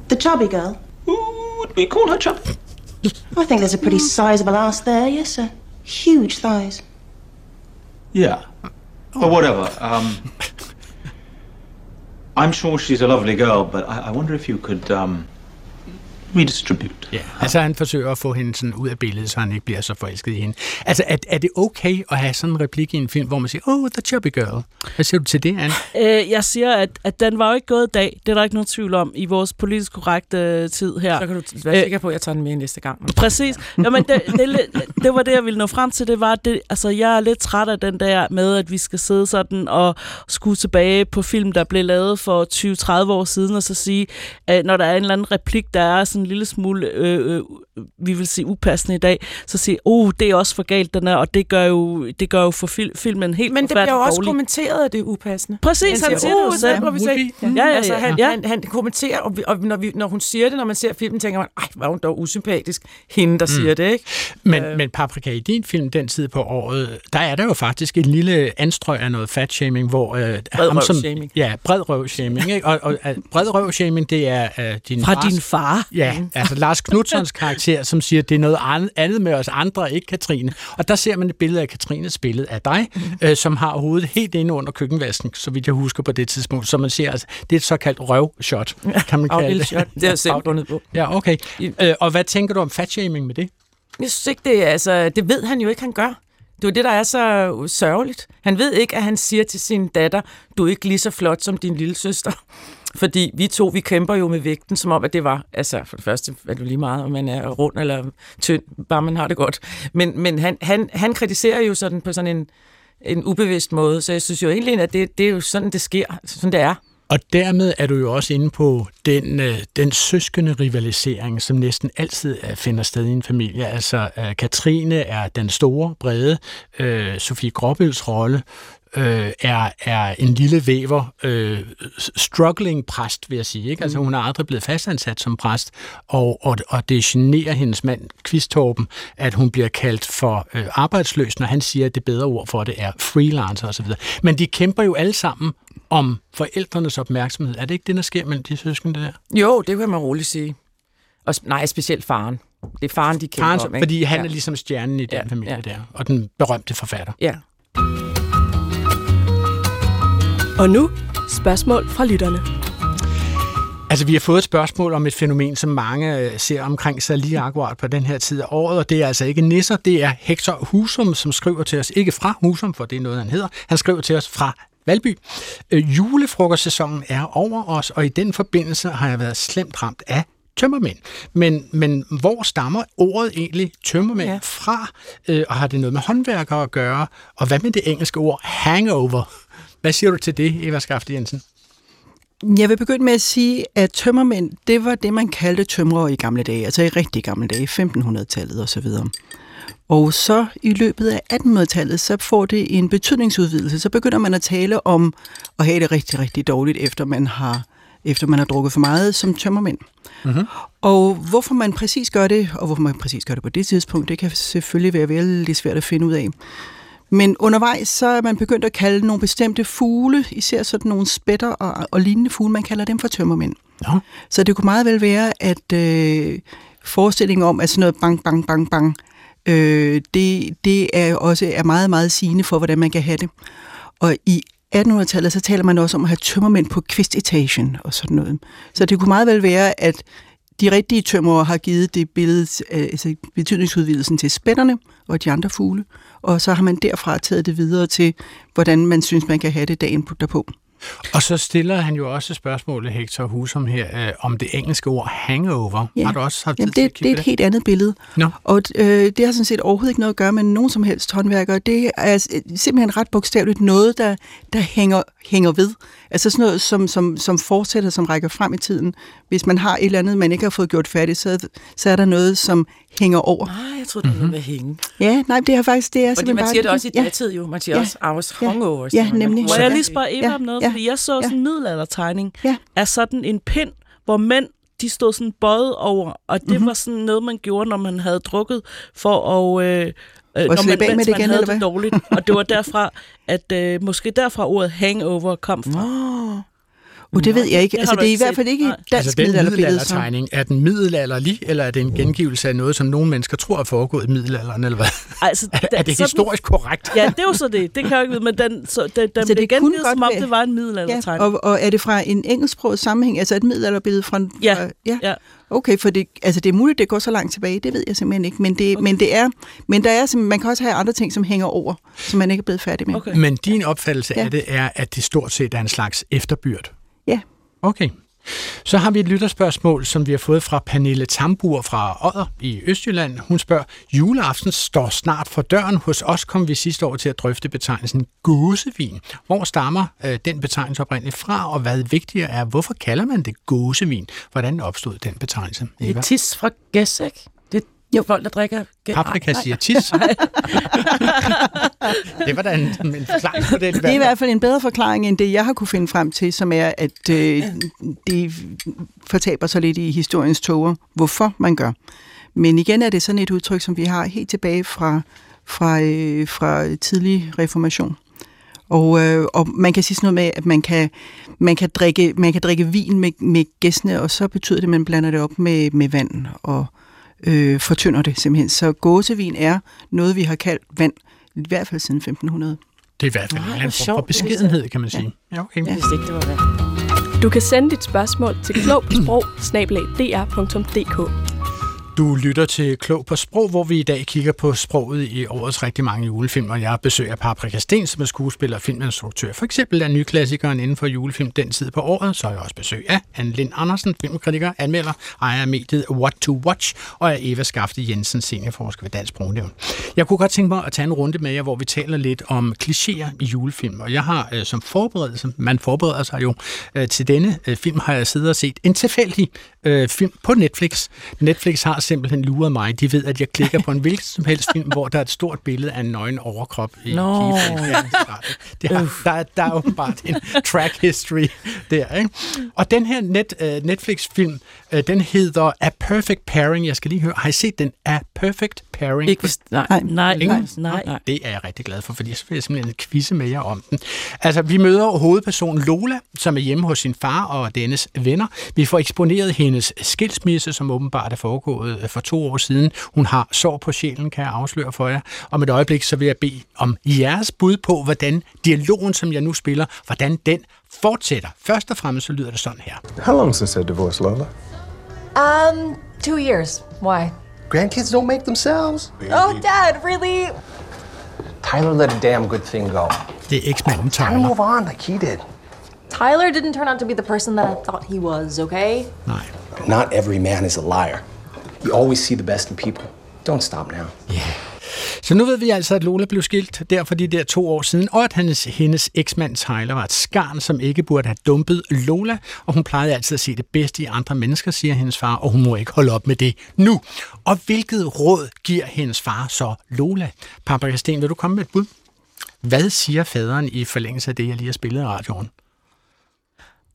The chubby girl? Would we call her chub? I think there's a pretty sizable ass there, yes, sir. Huge thighs. Yeah. Or whatever. Um, I'm sure she's a lovely girl, but I, I wonder if you could um, redistribute. Ja, altså han forsøger at få hende sådan ud af billedet, så han ikke bliver så forelsket i hende. Altså, er, er det okay at have sådan en replik i en film, hvor man siger, oh, the chubby girl? Hvad siger du til det, Anne? Øh, jeg siger, at, at den var jo ikke gået i dag. Det er der ikke nogen tvivl om i vores politisk korrekte øh, tid her. Så kan du være sikker på, at jeg tager den med næste gang. Præcis. Jamen, det, det, det var det, jeg ville nå frem til. Det var, at det, altså, jeg er lidt træt af den der med, at vi skal sidde sådan og skue tilbage på film, der blev lavet for 20-30 år siden, og så sige, at når der er en eller anden replik, der er sådan en lille smule, øh, øh, vi vil sige upassende i dag, så sige, oh, det er også for galt, den er, og det gør jo, det gør jo for fil, filmen helt Men det bliver jo også dårlig. kommenteret, at det er upassende. Præcis, han siger det jo selv. må vi se. Ja, ja, ja, Altså, han, ja. han, han kommenterer, og, vi, og når, vi, når hun siger det, når man ser filmen, tænker man, ej, er hun dog usympatisk, hende, der mm. siger det, ikke? Men, øh. men Paprika, i din film, den tid på året, der er der jo faktisk et lille anstrøg af noget fat-shaming, hvor... Øh, Bred ham som- røv-shaming. Ja, bred røv-shaming. Ikke? Og, og, og bred røv-shaming, det er øh, din Fra fars- din far. Ja, altså Lars Knudsons karakter, som siger, det er noget an- andet med os andre, ikke Katrine. Og der ser man et billede af Katrines billede af dig, øh, som har hovedet helt inde under køkkenvasken, så vidt jeg husker på det tidspunkt. Så man ser, altså, det er et såkaldt røvshot, kan man kalde det. shot. Det har jeg selv fundet på. Ja, okay. Øh, og hvad tænker du om fatshaming med det? Jeg synes ikke, det altså, det ved han jo ikke, han gør. Det er jo det, der er så sørgeligt. Han ved ikke, at han siger til sin datter, du er ikke lige så flot som din lille søster. Fordi vi to, vi kæmper jo med vægten, som om, at det var, altså for det første er det lige meget, om man er rund eller tynd, bare man har det godt. Men, men han, han, han kritiserer jo sådan på sådan en, en ubevidst måde, så jeg synes jo egentlig, at det, det er jo sådan, det sker, altså sådan det er. Og dermed er du jo også inde på den, øh, den søskende rivalisering, som næsten altid finder sted i en familie. Altså, øh, Katrine er den store, brede. Øh, Sofie Gråbøls rolle øh, er, er en lille væver, øh, struggling præst, vil jeg sige. Ikke? Altså, hun er aldrig blevet fastansat som præst, og, og, og det generer hendes mand, Kvisttorben, at hun bliver kaldt for øh, arbejdsløs, når han siger, at det bedre ord for det er freelancer osv. Men de kæmper jo alle sammen om forældrenes opmærksomhed. Er det ikke det, der sker mellem de søskende der? Jo, det kan man roligt sige. Og, nej, specielt faren. Det er faren, de kæmper Faren, om, ikke? fordi han ja. er ligesom stjernen i den Ja, familie ja. der, og den berømte forfatter. Ja. Og nu spørgsmål fra lytterne. Altså, vi har fået et spørgsmål om et fænomen, som mange øh, ser omkring sig lige akkurat på den her tid af året, og det er altså ikke nisser, det er Hector Husum, som skriver til os, ikke fra Husum, for det er noget, han hedder, han skriver til os fra Valby. Øh, julefrokostsæsonen er over os, og i den forbindelse har jeg været slemt ramt af tømmermænd. Men, men hvor stammer ordet egentlig tømmermænd ja. fra? Øh, og har det noget med håndværkere at gøre? Og hvad med det engelske ord hangover? Hvad siger du til det, Eva Skafte Jensen? Jeg vil begynde med at sige, at tømmermænd, det var det, man kaldte tømrere i gamle dage, altså i rigtig gamle dage, 1500-tallet osv. Og så i løbet af 1800-tallet, så får det en betydningsudvidelse. Så begynder man at tale om at have det rigtig, rigtig dårligt, efter man har, efter man har drukket for meget som tømmermænd. Mm-hmm. Og hvorfor man præcis gør det, og hvorfor man præcis gør det på det tidspunkt, det kan selvfølgelig være vældig svært at finde ud af. Men undervejs så er man begyndt at kalde nogle bestemte fugle, især sådan nogle spætter og, og lignende fugle, man kalder dem for tømmermænd. Ja. Så det kunne meget vel være, at øh, forestillingen om, at sådan noget bang, bang, bang, bang, øh, det, det er også er meget, meget sigende for, hvordan man kan have det. Og i 1800-tallet, så taler man også om at have tømmermænd på kvistetagen og sådan noget. Så det kunne meget vel være, at de rigtige tømrere har givet det billede, øh, altså betydningsudvidelsen til spætterne og de andre fugle, og så har man derfra taget det videre til, hvordan man synes, man kan have det dagen derpå. Og så stiller han jo også spørgsmålet, Hector Husum her, øh, om det engelske ord hangover. Ja. Har du også haft Jamen, til det, kigge det er et helt andet billede. Nå. Og øh, det har sådan set overhovedet ikke noget at gøre med nogen som helst håndværkere. Det er simpelthen ret bogstaveligt noget, der, der hænger, hænger ved. Altså sådan noget, som, som, som fortsætter, som rækker frem i tiden. Hvis man har et eller andet, man ikke har fået gjort færdigt, så, så er der noget, som hænger over. Nej, jeg troede, det var med hænge. Ja, nej, det er faktisk, det er Fordi man bare... siger det også i ja. datid jo. Man siger Ja. også, I was Ja. hungover. Ja, nemlig. Må jeg lige spørge Eva Ja, om noget? ja, Fordi jeg så ja. sådan en middelaldertegning Ja. af sådan en pind, hvor mænd de stod sådan bøjet over, og det Mhm. mm-hmm. var sådan noget, man gjorde, når man havde drukket, for at... Øh, øh, når man, med det man igen, havde eller det dårligt. Og det var derfra, at øh, måske derfra ordet hangover kom fra. Nå. Og det ved jeg ikke. Det Altså, det er i hvert fald ikke et dansk Altså, den middelaldertegning, er den middelalderlig, eller er det en gengivelse af noget, som nogle mennesker tror er foregået i middelalderen, eller hvad? Altså, er, er det sådan- historisk korrekt? Ja, det er jo så det. Det kan jeg ikke vide, men den, så, den, den Så så det blev kunne gengivet, godt som om være- det var en middelaldertegning. Og, og er det fra en engelsksproget sammenhæng, altså et middelalderbillede fra... en- Ja. fra ja. ja. Okay, for det, altså det er muligt, det går så langt tilbage, det ved jeg simpelthen ikke. Men, det, okay. men, det er, men der er, simpelthen- man kan også have andre ting, som hænger over, som man ikke er blevet færdig med. Okay. Men din opfattelse Ja. af det er, at det stort set er en slags efterbyrd. Okay. Så har vi et lytterspørgsmål, som vi har fået fra Pernille Tambur fra Odder i Østjylland. Hun spørger, juleaften står snart for døren. Hos os kom vi sidste år til at drøfte betegnelsen gåsevin. Hvor stammer øh, den betegnelse oprindeligt fra, og hvad vigtigere er, hvorfor kalder man det gåsevin? Hvordan opstod den betegnelse? Det er tis fra gæs, ikke? Er folk, der drikker. Paprika siger tis. det var da en, en forklaring på det. Det er i hvert fald en bedre forklaring, end det, jeg har kunne finde frem til, som er, at øh, det fortaber sig lidt i historiens toger, hvorfor man gør. Men igen er det sådan et udtryk, som vi har helt tilbage fra, fra, øh, fra tidlig reformation. Og, øh, og man kan sige sådan noget med, at man kan, man kan, drikke, man kan drikke vin med, med gæstene, og så betyder det, at man blander det op med, med vand og øh, fortynder det simpelthen. Så gåsevin er noget, vi har kaldt vand, i hvert fald siden 1500. Det er i hvert fald en form for beskedenhed, kan man sige. Ja, okay. Jeg vidste ikke, det var vand. Du kan sende dit spørgsmål til klogpåsprog.dr.dk. Du lytter til Klog på Sprog, hvor vi i dag kigger på sproget i årets rigtig mange julefilm, og jeg besøger Paprika Sten, som er skuespiller og filminstruktør. For eksempel er nyklassikeren inden for julefilm Den tid på året, så er jeg også besøg af Anne Lind Andersen, filmkritiker, anmelder, ejer af mediet What to Watch, og er Eva Skafte Jensen, seniorforsker ved Dansk Sprognævn. Jeg kunne godt tænke mig at tage en runde med jer, hvor vi taler lidt om klichéer i julefilm, og jeg har øh, som forberedelse, man forbereder sig jo øh, til denne øh, film, har jeg siddet og set en tilfældig øh, film på Netflix. Netflix har simpelthen luret mig. De ved, at jeg klikker på en hvilken som helst film, hvor der er et stort billede af en nøgen overkrop i Nå. kigefilm. Ja, det har, der, er- der er åbenbart en track history der. Ikke? Og den her net, uh, Netflix-film, den hedder A Perfect Pairing. Jeg skal lige høre, har I set den? A Perfect Pairing? Ikke nej, Nej. Nej, Ingen? nej, nej. Det er jeg rigtig glad for, fordi så vil jeg simpelthen quizze med jer om den. Altså, vi møder hovedpersonen Lola, som er hjemme hos sin far og dennes venner. Vi får eksponeret hendes skilsmisse, som åbenbart er foregået øh, for to år siden. Hun har sår på sjælen, kan jeg afsløre for jer. Om et øjeblik, så vil jeg bede om jeres bud på, hvordan dialogen, som jeg nu spiller, hvordan den fortsætter. Først og fremmest så lyder det sådan her. How long since their divorce, Lola? Um, two years. Why? Grandkids don't make themselves. Oh, Dad, really? Tyler let a damn good thing go. Det er eksmanden Time to move on like he did. Tyler didn't turn out to be the person that I thought he was, okay? Nej. Not every man is a liar. You always see the best in people. Don't stop now. Så nu ved vi altså, at Lola blev skilt der for de der to år siden, og at hendes, hendes eksmand Tyler var et skarn, som ikke burde have dumpet Lola, og hun plejede altid at se det bedste i andre mennesker, siger hendes far, og hun må ikke holde op med det nu. Og hvilket råd giver hendes far så Lola? Papa Christine, vil du komme med et bud? Hvad siger faderen i forlængelse af det, jeg lige har spillet i radioen?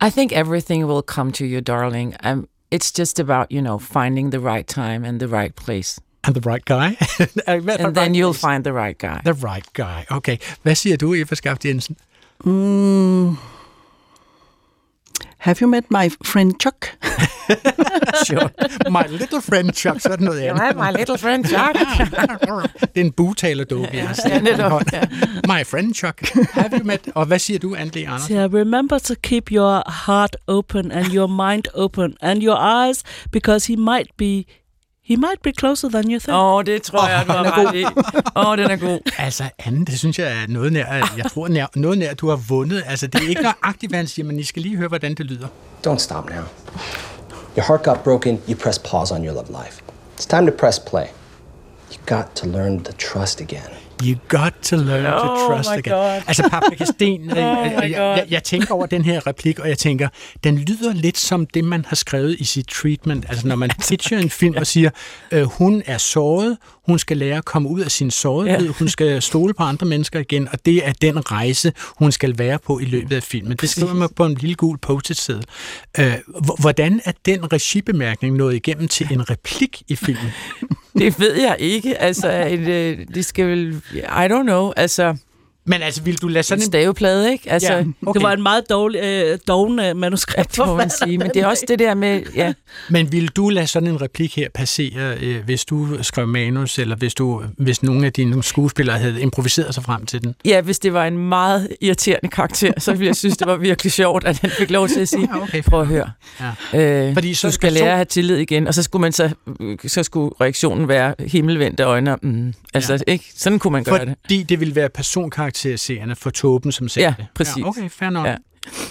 I think everything will come to you, darling. Um, it's just about, you know, finding the right time and the right place. And the right guy? And then you'll find the right guy. The right guy, okay. Hvad siger du, Eva Skaft Jensen? Mm. Have you met my friend Chuck? sure. My little friend Chuck, sådan noget You andet. have my little friend Chuck. det er en bugtalerdukke, jeg har ja, netop, ja. My friend Chuck. Have you met? Og hvad siger du, Anne Anders? So remember to keep your heart open and your mind open and your eyes, because he might be he might be closer than you think. Åh, oh, det tror jeg, du er har ret i. Åh, oh, den er god. Altså, Anne, det synes jeg er noget nær, jeg tror nær, noget nær, du har vundet. Altså, det er ikke nøjagtigt, hvad han siger, men I skal lige høre, hvordan det lyder. Don't stop now. Your heart got broken, you press pause on your love life. It's time to press play. You got to learn to trust again. You got to learn to Oh trust my again. God. Altså, Paprika Sten, Oh øh, jeg, jeg, jeg tænker over den her replik, og jeg tænker, den lyder lidt som det, man har skrevet i sit treatment. Altså, når man pitcher en film og siger, øh, hun er såret, hun skal lære at komme ud af sin sårethed, Ja. hun skal stole på andre mennesker igen, og det er den rejse, hun skal være på i løbet af filmen. Det skriver man på en lille gul post-it-seddel. Øh, hvordan er den regibemærkning nået igennem til en replik i filmen? Det ved jeg ikke. Altså, et, øh, det skal vel... I don't know. Altså, Men altså, vil du lade sådan en staveplade, ikke? Altså, ja, okay. Det var en meget dårlig, øh, doven manuskript. Ja, må man sige, men det er også det der med... Ja. Men vil du lade sådan en replik her passere, øh, hvis du skrev manus, eller hvis, du, hvis nogle af dine skuespillere havde improviseret sig frem til den? Ja, hvis det var en meget irriterende karakter, så ville jeg synes, det var virkelig sjovt, at han fik lov til at sige, ja, okay, prøv at høre. Ja. Øh, Fordi så du skal lære at have tillid igen, og så skulle man så, så skulle reaktionen være himmelvendte øjne. Mm, altså, ja. ikke? Sådan kunne man gøre Fordi det. Fordi det ville være personkarakteriserende for Toben, som sagde ja, det. Præcis. Ja, okay, fair nok. Ja.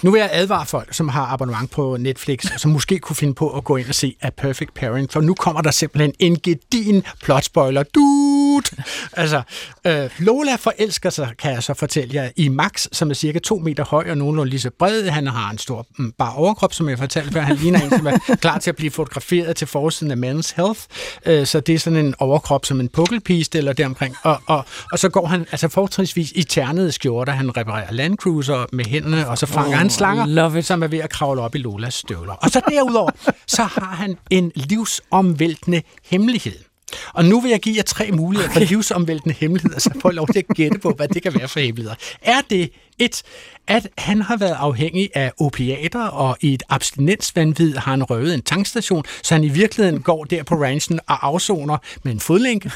Nu vil jeg advare folk, som har abonnement på Netflix, som måske kunne finde på at gå ind og se A Perfect Parent, for nu kommer der simpelthen en gedin plot spoiler. Dude! Altså, øh, Lola forelsker sig, kan jeg så fortælle jer, i Max, som er cirka to meter høj og nogenlunde lige så bred. Han har en stor mm, bare overkrop, som jeg fortalte før. Han ligner en, som er klar til at blive fotograferet til forsiden af Men's Health. Øh, så det er sådan en overkrop som en pukkelpiste eller deromkring. Og, og, og så går han altså fortrinsvis i ternede skjorter. Han reparerer Landcruiser med hænderne, og så fanger han slanger, som er ved at kravle op i Lolas støvler. Og så derudover, så har han en livsomvæltende hemmelighed. Og nu vil jeg give jer tre muligheder for livsomvæltende hemmeligheder, så får lov til at gætte på, hvad det kan være for hemmeligheder. Er det et, at han har været afhængig af opiater, og i et abstinensvandvid har han røvet en tankstation, så han i virkeligheden går der på ranchen og afsoner med en fodlænke?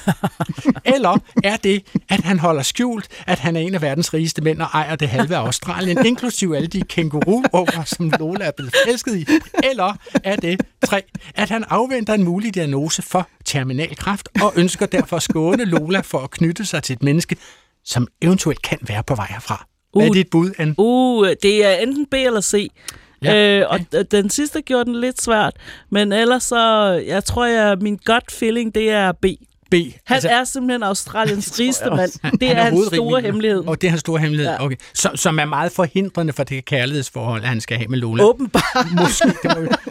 Eller er det, at han holder skjult, at han er en af verdens rigeste mænd og ejer det halve af Australien, inklusiv alle de kænguruer, som Lola er blevet elsket i? Eller er det tre, at han afventer en mulig diagnose for terminal kræft og ønsker derfor at skåne Lola for at knytte sig til et menneske, som eventuelt kan være på vej herfra? Hvad er Uh, dit bud, Anne? Uh, det er enten B eller C. Ja. Øh, og ja. den sidste gjorde den lidt svært, men ellers så, jeg tror, jeg, min gut feeling, det er B. Han altså, er simpelthen Australiens rigeste mand. Det er, er hans store hemmelighed. Og det er hans store hemmelighed, ja. okay. Som, som er meget forhindrende for det kærlighedsforhold, han skal have med Lola. Åbenbart. Måske.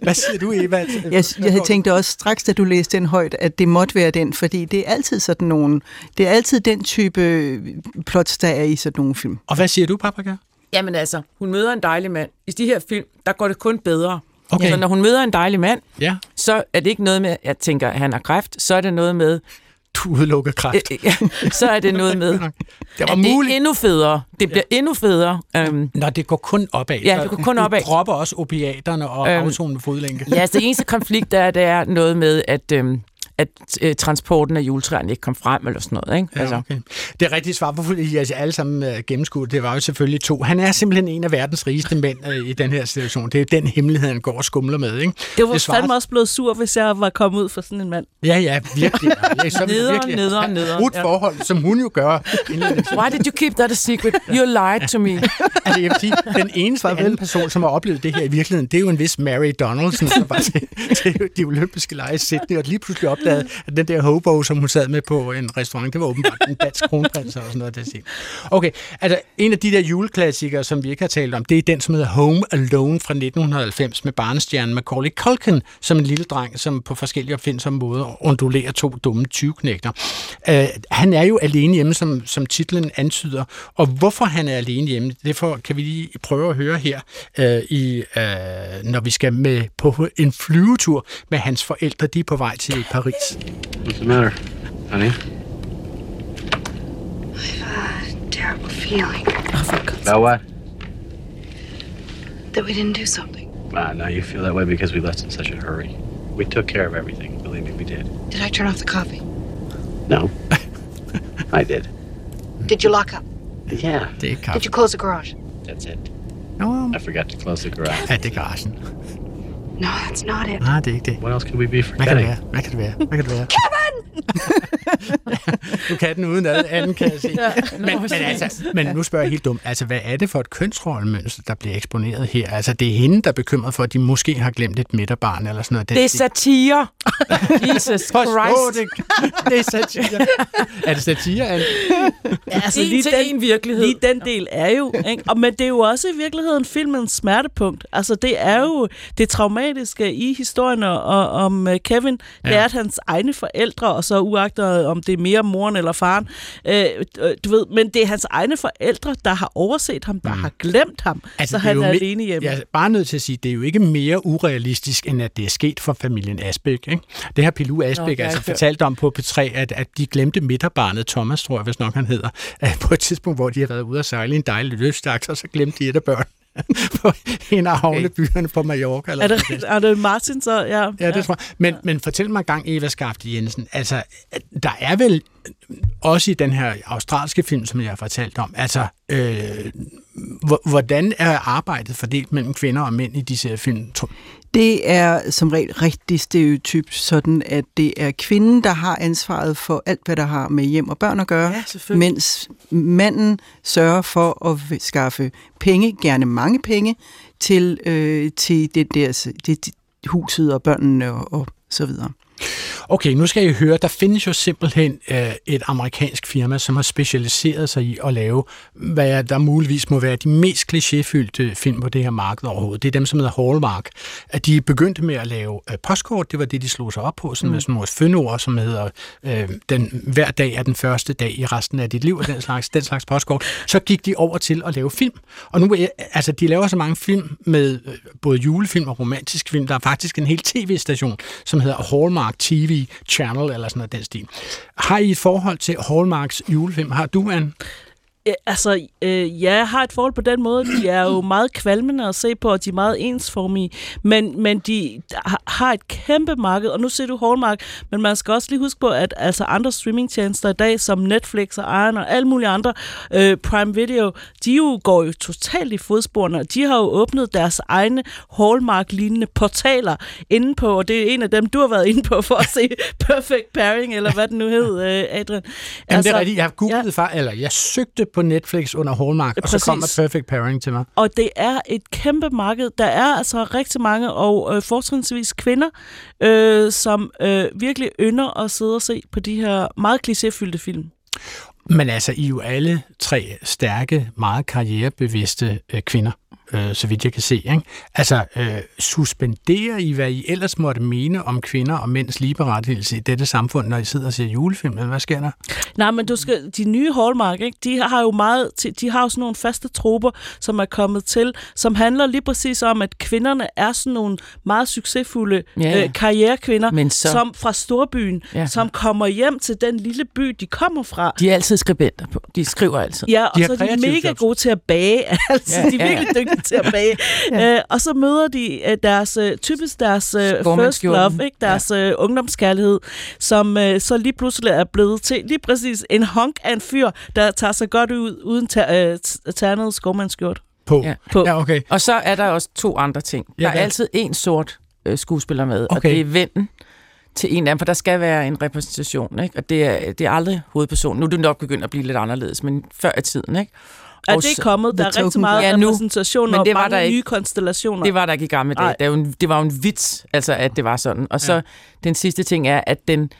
Hvad siger du, Eva? Jeg, jeg havde tænkt også straks, da du læste den højt, at det måtte være den, fordi det er altid sådan nogen, det er altid den type plots, der er i sådan nogle film. Og hvad siger du, Paprika? Jamen altså, hun møder en dejlig mand. I de her film, der går det kun bedre. Okay. Altså, når hun møder en dejlig mand, ja. så er det ikke noget med, jeg tænker, at han har kræft, så er det noget med, du udelukker kræft. Ja, så er det noget med, det var at muligt. det er endnu federe. Det bliver ja. endnu federe. Um, Nå, det går kun opad. Ja, det går kun opad. Du dropper også opiaterne og um, afsonen med fodlænke. Ja, altså, det eneste konflikt, der er, det er noget med, at... Um, at øh, transporten af juletræerne ikke kom frem, eller sådan noget. Ikke? Ja, altså. okay. Det rigtige svar, hvorfor I altså alle sammen uh, gennemskuddet, det var jo selvfølgelig to. Han er simpelthen en af verdens rigeste mænd uh, i den her situation. Det er den hemmelighed, han går og skumler med. Ikke? Det var det fandme også blevet sur, hvis jeg var kommet ud for sådan en mand. Ja, ja, virkelig. Ja, så nederen, virkelig. nederen, nederen. Brudt forhold, som hun jo gør. Why did you keep that a secret? You lied to me. altså, jeg vil sige, den eneste anden person, som har oplevet det her i virkeligheden, det er jo en vis Mary Donaldson, som var til, til de olympiske lege i Sydney, og lige pludselig opdagede, at den der hobo, som hun sad med på en restaurant, det var åbenbart en dansk kronprins og sådan noget. Det okay, altså en af de der juleklassikere, som vi ikke har talt om, det er den, som hedder Home Alone fra 1990 med barnestjernen Macaulay Culkin som en lille dreng, som på forskellige opfindsomme måder ondulerer to dumme 20-knægter. Uh, han er jo alene hjemme, som, som titlen antyder, og hvorfor han er alene hjemme, det for, kan vi lige prøve at høre her, uh, i, uh, når vi skal med på en flyvetur med hans forældre, de er på vej til Paris. What's the matter, honey? I've a terrible feeling. Oh, About what? That we didn't do something. Ah, now you feel that way because we left in such a hurry. We took care of everything. Believe me, we did. Did I turn off the coffee? No. I did. Did you lock up? Yeah. Did you close the garage? That's it. No. I forgot to close the garage. Ja, det er garagen. No, that's not it. Nej, det er ikke det. What else could we be Hvad kan det forgetting? være? Hvad kan det være? Hvad kan det være? Kevin! du kan den uden ad, anden kan jeg se. Men, men, altså, men nu spørger jeg helt dumt. Altså, hvad er det for et kønsrollemønster, der bliver eksponeret her? Altså, det er hende, der er bekymret for, at de måske har glemt et midterbarn eller sådan noget. Det er satire. Jesus Christ. Det, det er satire. er det satire? Ja, altså, En lige til den, en virkelighed. Lige den del er jo, ikke? Og, men det er jo også i virkeligheden filmens smertepunkt. Altså, det er jo det traumatiske i historien og, om øh, Kevin, det Ja. er, at hans egne forældre, og så uagter øh, om det er mere moren eller faren. Øh, øh, du ved, men det er hans egne forældre, der har overset ham, der har glemt ham, altså, så er han er alene hjemme. Jeg er bare nødt til at sige, det er jo ikke mere urealistisk, end at det er sket for familien Asbæk. Ikke? Det har Pilu Nå, Asbæk har altså fortalt om på P3, at, at de glemte midterbarnet, Thomas tror jeg, hvis nok han hedder, at på et tidspunkt, hvor de har været ude at sejle en dejlig løftaks, og så glemte de et af børn på en af havnebyerne på Mallorca. Eller Er det, er det Martin så? Ja, Ja, det tror jeg. Men, men fortæl mig gang, Eva Skafte Jensen, altså, der er vel også i den her australske film, som jeg har fortalt om, altså, øh, hvordan er arbejdet fordelt mellem kvinder og mænd i disse her film? Det er som regel rigtig stereotyp, sådan at det er kvinden, der har ansvaret for alt, hvad der har med hjem og børn at gøre, Ja, mens manden sørger for at skaffe penge, gerne mange penge, til, øh, til det der, det, huset og børnene og, og så videre. Okay, nu skal I høre, der findes jo simpelthen øh, et amerikansk firma, som har specialiseret sig i at lave, hvad der muligvis må være de mest klichéfyldte film på det her marked overhovedet. Det er dem, som hedder Hallmark. At de begyndte med at lave øh, postkort, det var det, de slog sig op på, sådan Mm. med sådan nogle fyndord, som hedder, øh, den, hver dag er den første dag i resten af dit liv, og den slags, den slags postkort. Så gik de over til at lave film. Og nu, er- altså, de laver så mange film med øh, både julefilm og romantisk film. Der er faktisk en hel tv-station, som hedder Hallmark TV Channel, eller sådan noget den stil. Har I et forhold til Hallmarks julefilm? Har du, en? Altså, øh, ja, jeg har et forhold på den måde. De er jo meget kvalmende at se på, og de er meget ensformige. Men, men de har- et kæmpe marked, og nu ser du Hallmark, men man skal også lige huske på, at altså andre streamingtjenester i dag, som Netflix og Iron og alle mulige andre, øh, Prime Video, de jo går jo totalt i fodsporene, og de har jo åbnet deres egne Hallmark-lignende portaler inde på, og det er en af dem, du har været inde på for at se Perfect Pairing, eller hvad den nu hed, øh, Adrian. Jamen, altså, det er rigtigt. Jeg har googlet ja. for, eller jeg søgte på Netflix under Hallmark, og så Præcis. kommer Perfect Pairing til mig. Og det er et kæmpe marked. Der er altså rigtig mange, og øh, fortrinsvis kvinder, øh, som øh, virkelig ynder at sidde og se på de her meget klichéfyldte film. Men altså, I er jo alle tre stærke, meget karrierebevidste øh, kvinder, øh, så vidt jeg kan se. Ikke? Altså, øh, suspenderer I, hvad I ellers måtte mene om kvinder og mænds ligeberettigelse i dette samfund, når I sidder og ser julefilm? Eller hvad sker der? Nej, men du skal, de nye Hallmark, ikke, de har jo meget, de har jo sådan nogle faste troper, som er kommet til, som handler lige præcis om, at kvinderne er sådan nogle meget succesfulde Ja, ja, ja. øh, karrierekvinder, Men så- som fra storbyen, Ja. ja. som kommer hjem til den lille by, de kommer fra. De er altid skribenter på. De skriver altid. Ja, og så er de mega gode til at bage. altså, Ja, ja, de er ja, virkelig ja. dygtige til at bage. ja. øh, og så møder de øh, deres, øh, typisk deres øh, first love, ikke? deres ja. øh, ungdomskærlighed, som øh, så lige pludselig er blevet til lige præcis en honk af en fyr, der tager sig godt ud uden ter, øh, ternet skovmandskjort. På. Ja. på. Ja, okay. Og så er der også to andre ting. Ja, Der er hvad? altid en sort øh, skuespiller med, og Okay. det er vennen til en af dem, for der skal være en repræsentation, ikke? og det er, det er aldrig hovedpersonen. Nu er det nok begyndt at blive lidt anderledes, men før i tiden. Ikke? Er Og det kommet? Der er rigtig meget Ja, nu. repræsentation Men og det var mange der ikke. nye konstellationer. Det var der ikke i gamle dage. Det, jo en, det var jo en vits, altså, at det var sådan. Og så Ja. den sidste ting er, at den,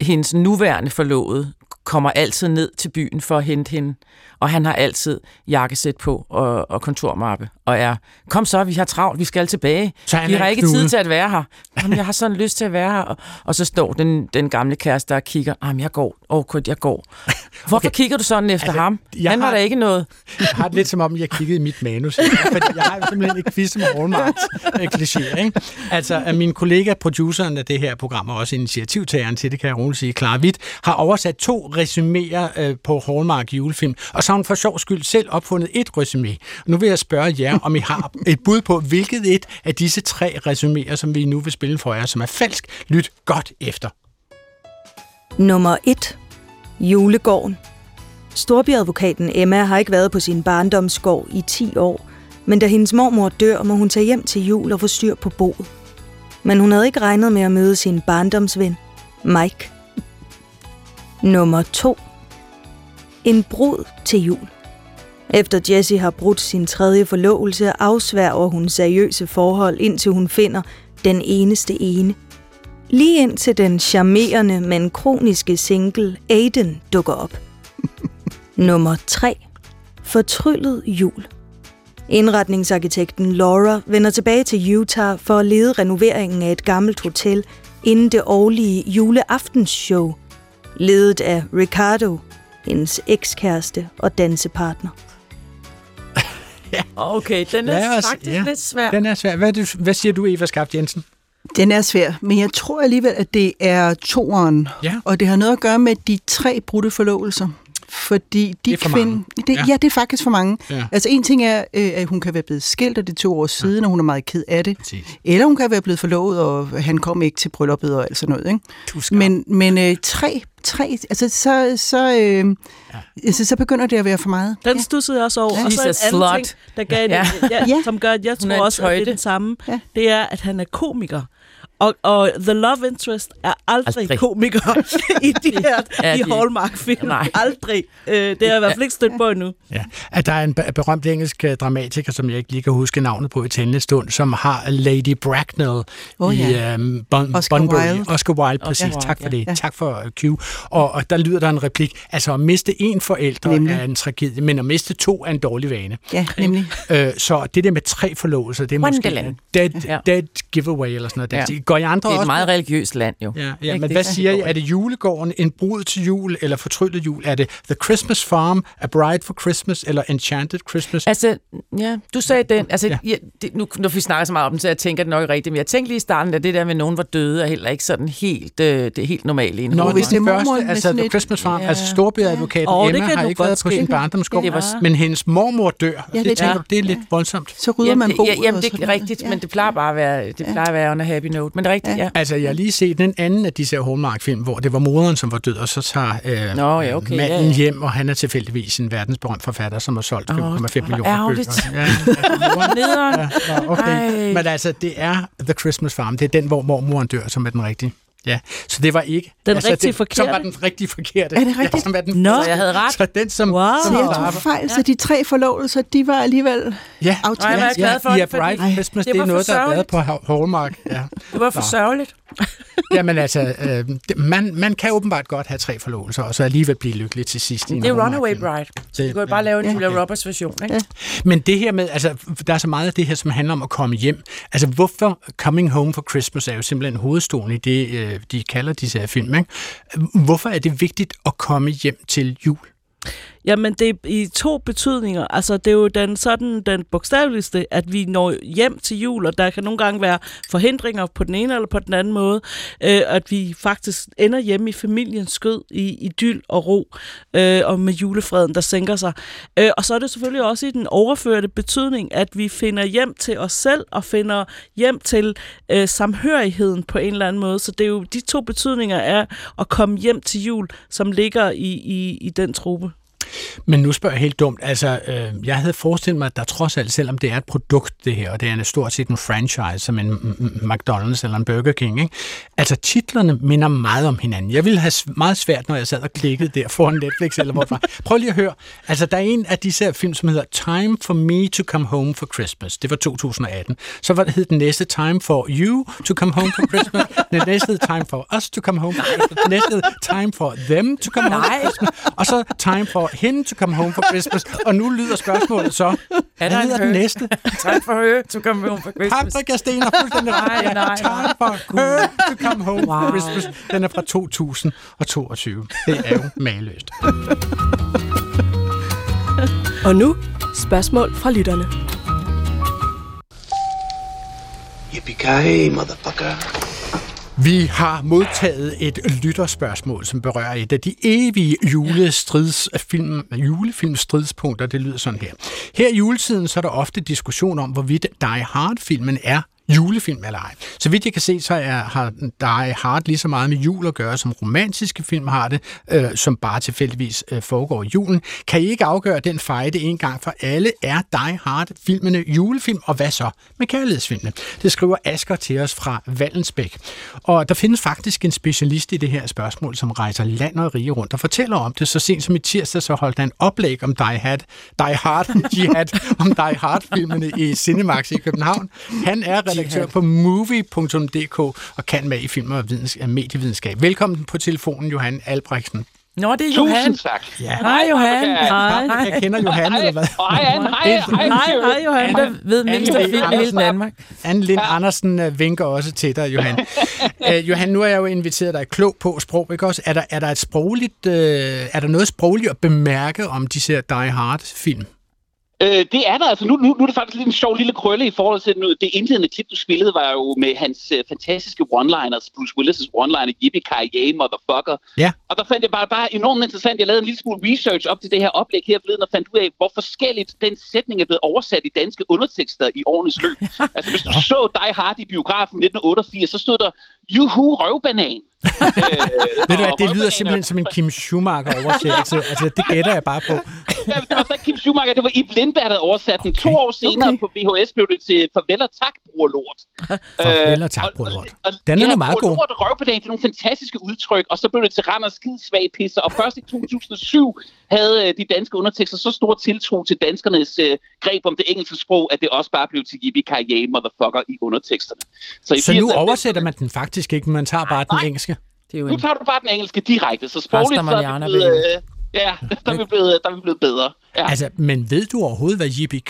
hendes nuværende forlovede kommer altid ned til byen for at hente hende, og han har altid jakkesæt på og, og kontormappe, og er, kom så, vi har travlt, vi skal tilbage. Så vi har ikke knude. tid til at være her. Jamen, jeg har sådan lyst til at være her. Og, og så står den, den gamle kæreste der og kigger, jamen, jeg går, åh, oh, jeg går. Hvorfor okay. kigger du sådan efter Altså, ham? jeg Han var har- der ikke noget. Jeg har det lidt som om, jeg kiggede i mit manus. Fordi jeg har simpelthen ikke quiz med Hallmarks øh, klichéer. Ikke? Altså, at min kollega, produceren af det her program, og også initiativtageren til det, kan jeg roligt sige, Clara Witt, har oversat to resumere øh, på Hallmark julefilm, og så har hun for sjov skyld selv opfundet et resumé. Nu vil jeg spørge jer, om I har et bud på, hvilket et af disse tre resuméer, som vi nu vil spille for jer, som er falsk. Lyt godt efter. Nummer 1. Julegården. Storbyadvokaten Emma har ikke været på sin barndomsgård i 10 år, men da hendes mormor dør, må hun tage hjem til jul og få styr på boet. Men hun havde ikke regnet med at møde sin barndomsven, Mike. Nummer 2. En brud til jul. Efter Jessie har brudt sin tredje forlovelse, afsværger hun seriøse forhold, indtil hun finder den eneste ene. Lige indtil den charmerende, men kroniske single Aiden dukker op. Nummer 3. Fortryllet jul. Indretningsarkitekten Laura vender tilbage til Utah for at lede renoveringen af et gammelt hotel inden det årlige juleaftensshow. Ledet af Ricardo, hendes ekskæreste og dansepartner. Okay, den er os- faktisk ja, lidt svær. Den er svær. Hvad, det, hvad siger du, Eva Skaft Jensen? Den er svær, men jeg tror alligevel, at det er toeren. Ja. Og det har noget at gøre med de tre brudte forlovelser. Fordi de Det er for kvinde, mange. Det, Ja. ja. ja, det er faktisk for mange. Ja. Altså en ting er, øh, at hun kan være blevet skilt, og det er to år siden, og hun er meget ked af det. Præcis. Eller hun kan være blevet forlovet, og han kom ikke til brylluppet og alt sådan noget. Ikke? Men, men øh, tre, tre, altså så, så, øh, ja. altså, så begynder det at være for meget. Den stussede jeg også over. Ja. Og så en anden slut. ting, der, gav Ja. ja. Ja, Ja. som gør, at jeg tror også, at det er den samme, Ja. det er, at han er komiker. Og, og The Love Interest er aldrig, Aldrig. komiker i de her Ja, i de- Hallmark-film. Nej. Aldrig. Øh, det har jeg i hvert fald ikke stødt på endnu. Ja, at der er en be- berømt engelsk øh, dramatiker, som jeg ikke lige kan huske navnet på i tændende stund, som har Lady Bracknell i ja. um, bon, Oscar Bunbury. Wilde. Oscar Wilde, præcis. Wilde, tak for ja. det. Ja. Tak for uh, Q. Og, og der lyder der en replik. Altså at miste en forælder Nemlig. er en tragedie, men at miste to er en dårlig vane. Ja, nemlig. Øh, så det der med tre forlovelser, det er måske Wonderland. dead, Ja. dead giveaway eller sådan noget. Ja. Ja. Går I andre Det er et meget religiøst land, jo. Ja, ja men det? hvad siger I? Er det julegården, en brud til jul, eller fortryllet jul? Er det The Christmas Farm, A Bride for Christmas, eller Enchanted Christmas? Altså, ja, du sagde den. Altså, Ja. ja. Ja, det, nu, nu vi snakker så meget om den, så jeg tænker det nok ikke rigtigt. Men jeg tænkte lige i starten, at det der med, at nogen var døde, er heller ikke sådan helt, øh, det er helt normalt i en Nå, hvis det er mormoren første, med altså The Christmas Farm, Ja. altså storbyadvokaten det Emma har ikke godt været på sin barndomsgård, Det var- men hendes mormor dør. Ja, det det- tænker ja. du, det er lidt voldsomt. Så rydder man det, bordet. ja, jamen, det er rigtigt, Ja. men det plejer bare at være, det plejer at være a happy note. Men det er rigtigt, ja. Altså, jeg har lige set en anden af disse her Hallmark-film, hvor det var moderen, som var død, og så tager øh, Nå, ja, okay, manden ja, ja. hjem, og han er tilfældigvis en verdensberømt forfatter, som har solgt 5,5 Åh, millioner bøger. Ja, altså, moren- Nederen. Ja, okay. Ej. Men altså, det er The Christmas Farm. Det er den, hvor mormoren dør, som er den rigtige. Ja, så det var ikke... Den altså, rigtig det, Som forkerte? var den rigtig forkerte. Er det rigtigt? Ja, som er den, Nå. Så jeg havde ret. Så den, som... Wow. som Så jeg tog fejl, så de tre forlovelser, de var alligevel Ja, aftalt. Nej, hvor er jeg glad for ja, det, fordi- for Christmas, det det, var er for noget, der er lavet på Hallmark. Ja. Det var for Nå. sørgeligt. Jamen altså, øh, man, man kan åbenbart godt have tre forlovelser, og så alligevel blive lykkelig til sidst. i en Det er Runaway. Bride. Så du kan jo bare lave en Julia Roberts version, ikke? Men det her med, altså, der er så meget af det her, som handler om at komme hjem. Altså, hvorfor Coming Home for Christmas er jo simpelthen hovedstolen i det, øh, Øh, de kalder disse her film, ikke? Hvorfor er det vigtigt at komme hjem til jul? Jamen, det er i to betydninger. Altså, det er jo den, sådan, den bogstaveligste, at vi når hjem til jul, og der kan nogle gange være forhindringer på den ene eller på den anden måde, øh, at vi faktisk ender hjemme i familiens skød i idyl og ro, øh, og med julefreden, der sænker sig. Øh, og så er det selvfølgelig også i den overførte betydning, at vi finder hjem til os selv, og finder hjem til øh, samhørigheden på en eller anden måde. Så det er jo de to betydninger af at komme hjem til jul, som ligger i, i, i den truppe. Men nu spørger jeg helt dumt. Altså, øh, jeg havde forestillet mig, at der trods alt, selvom det er et produkt, det her, og det er en stort set en franchise, som en McDonald's eller en Burger King, ikke? altså titlerne minder meget om hinanden. Jeg ville have meget svært, når jeg sad og klikkede der foran Netflix eller hvorfor. Prøv lige at høre. Altså, der er en af disse her film, som hedder Time for Me to Come Home for Christmas. Det var 2018. Så var det hed den næste Time for You to Come Home for Christmas. Den næste hed Time for Us to Come Home for Christmas. Den næste hed Time for Them to Come Home for Christmas. Og så Time for Him to Come Home for Christmas. Og nu lyder spørgsmålet så, Er hvad der en hedder den næste? Tak for høje, to come home for Christmas. Paprika Sten har fuldstændig. Nej, nej, Time for her to come home wow. for Christmas. Den er fra 2022. Det er jo maløst. Og nu spørgsmål fra lytterne. Yippee-ki-yay, motherfucker. Vi har modtaget et lytterspørgsmål, som berører et af de evige julestridsfilm, julefilmstridspunkter. Det lyder sådan her. Her i juletiden så er der ofte diskussion om, hvorvidt Die Hard-filmen er julefilm eller ej. Så vidt jeg kan se, så er, har Die Hard lige så meget med jul at gøre, som romantiske film har det, øh, som bare tilfældigvis øh, foregår i julen. Kan I ikke afgøre den fejde en gang for alle? Er Die Hard-filmene julefilm, og hvad så med kærlighedsfilmene? Det skriver Asker til os fra Vallensbæk. Og der findes faktisk en specialist i det her spørgsmål, som rejser land og rige rundt og fortæller om det. Så sent som i tirsdag, så holdt han oplæg om Die Hard, Die Hard, Jihad, om Die Hard-filmene i Cinemax i København. Han er redaktør på movie.dk og kan med i film og videns- medievidenskab. Velkommen på telefonen, Johan Albrechtsen. Nå, det er Tusind Johan. tak. Ja. Hej, Johan. Hej. Hej. Jeg kender Johan, eller hvad? Hej, Anne. Hej, hej. Hej, hej, Johan, der ved mest af film i hele Danmark. Anne Lind Andersen øh, vinker også til dig, Johan. uh, Johan, nu har jeg jo inviteret dig klog på sprog, ikke også? Er der, er der, et sprogligt, uh, er der noget sprogligt at bemærke om de her Die Hard-film? Øh, det er der altså. Nu, nu, nu er det faktisk lidt en sjov lille krølle i forhold til nu, det indledende klip, du spillede, var jo med hans øh, fantastiske one-liners, Bruce Willis' one-liner, Yippee-ki-yay, motherfucker. Ja. Og der fandt jeg bare, bare enormt interessant. Jeg lavede en lille smule research op til det her oplæg her forleden, og fandt ud af, hvor forskelligt den sætning er blevet oversat i danske undertekster i årenes løb. altså, hvis du så Die Hard i biografen 1988, så stod der, juhu, røvbanan. Ved du hvad, det lyder simpelthen som en Kim Schumacher-oversættelse. altså, det gætter jeg bare på. Ja, det var så ikke Kim Schumacher, det var Ib Lindberg, der oversat den. To år senere okay. på VHS blev det til Farvel og tak, bror lort. Farvel og tak, bror lort. Den er nu meget god. Lort og røvpedag, det er nogle fantastiske udtryk, og så blev det til Randers skid svag pisser. Og først i 2007 havde øh, de danske undertekster så stor tiltro til danskernes øh, greb om det engelske sprog, at det også bare blev til yippie ki motherfucker i underteksterne. Så, i så nu 80'erne oversætter man den faktisk ikke, man tager bare den engelske? Det er jo Nu tager du bare den engelske direkte, så sprogligt så er det blevet, øh, ja, der er vi blevet, der er vi blevet bedre. Ja. Altså, men ved du overhovedet, hvad yippie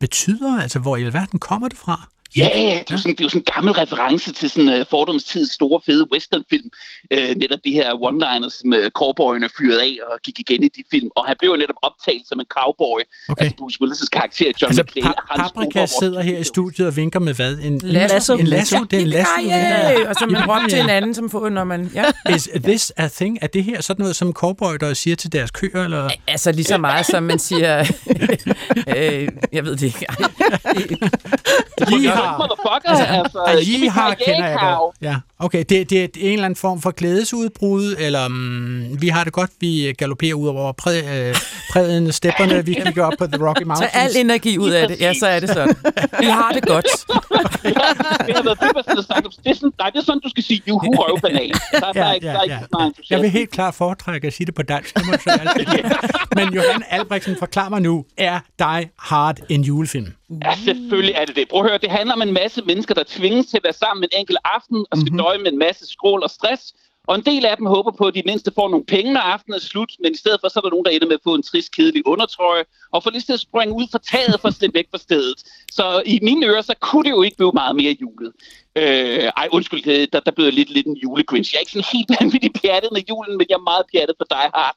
betyder? Altså, hvor i alverden kommer det fra? Ja, det er, jo sådan, det er jo sådan en gammel reference til sådan uh, fordomstids store, fede westernfilm. Uh, netop de her one-liners, som uh, cowboyerne fyrede af og gik igen i de film. Og han blev jo netop optaget som en cowboy. Okay. Altså Bruce Willis' karakter, John Altså, McClane. pa- Paprika sidder her i studiet og vinker med hvad? En Lasso. En lasso, det er en lasso. Yippee-ki-yay! Og så man råber til hinanden, som får, når man... Ja. Is this a thing? Er det her sådan noget, som cowboyder siger til deres køer? Eller? Altså lige så meget, som man siger... øh, jeg ved det ikke. Motherfucker, Altså, altså, altså, har ki-yay, kender jeg godt. Ja, okay. Det, det er en eller anden form for glædesudbrud, eller mm, vi har det godt, vi galopperer ud over præ, øh, prædende stepperne, vi kigger op på The Rocky Tag Mountains. al energi ud af det. Ja, så er det sådan. Vi har det godt. Det har været sagt. Det er sådan, nej, det er sådan, du skal sige, juhu, røvbanan. Der, der, er ikke, der er ikke meget entusiasme. Jeg vil helt klart foretrække at sige det på dansk. Det må altid. Men Johan Albrechtsen, forklar mig nu, er Die Hard en julefilm? Ja, selvfølgelig er det det. Prøv at høre, det handler om en masse mennesker, der tvinges til at være sammen en enkelt aften og skal mm-hmm. døje med en masse skrål og stress. Og en del af dem håber på, at de mindste får nogle penge, når aftenen er slut, men i stedet for, så er der nogen, der ender med at få en trist, kedelig undertrøje, og får lyst til at springe ud fra taget for at slippe væk fra stedet. Så i mine ører, så kunne det jo ikke blive meget mere julet. Øh, ej, undskyld, der, der blev jeg lidt, lidt en julegrinch. Jeg er ikke sådan helt vanvittigt pjattet med julen, men jeg er meget pjattet på Die Hard.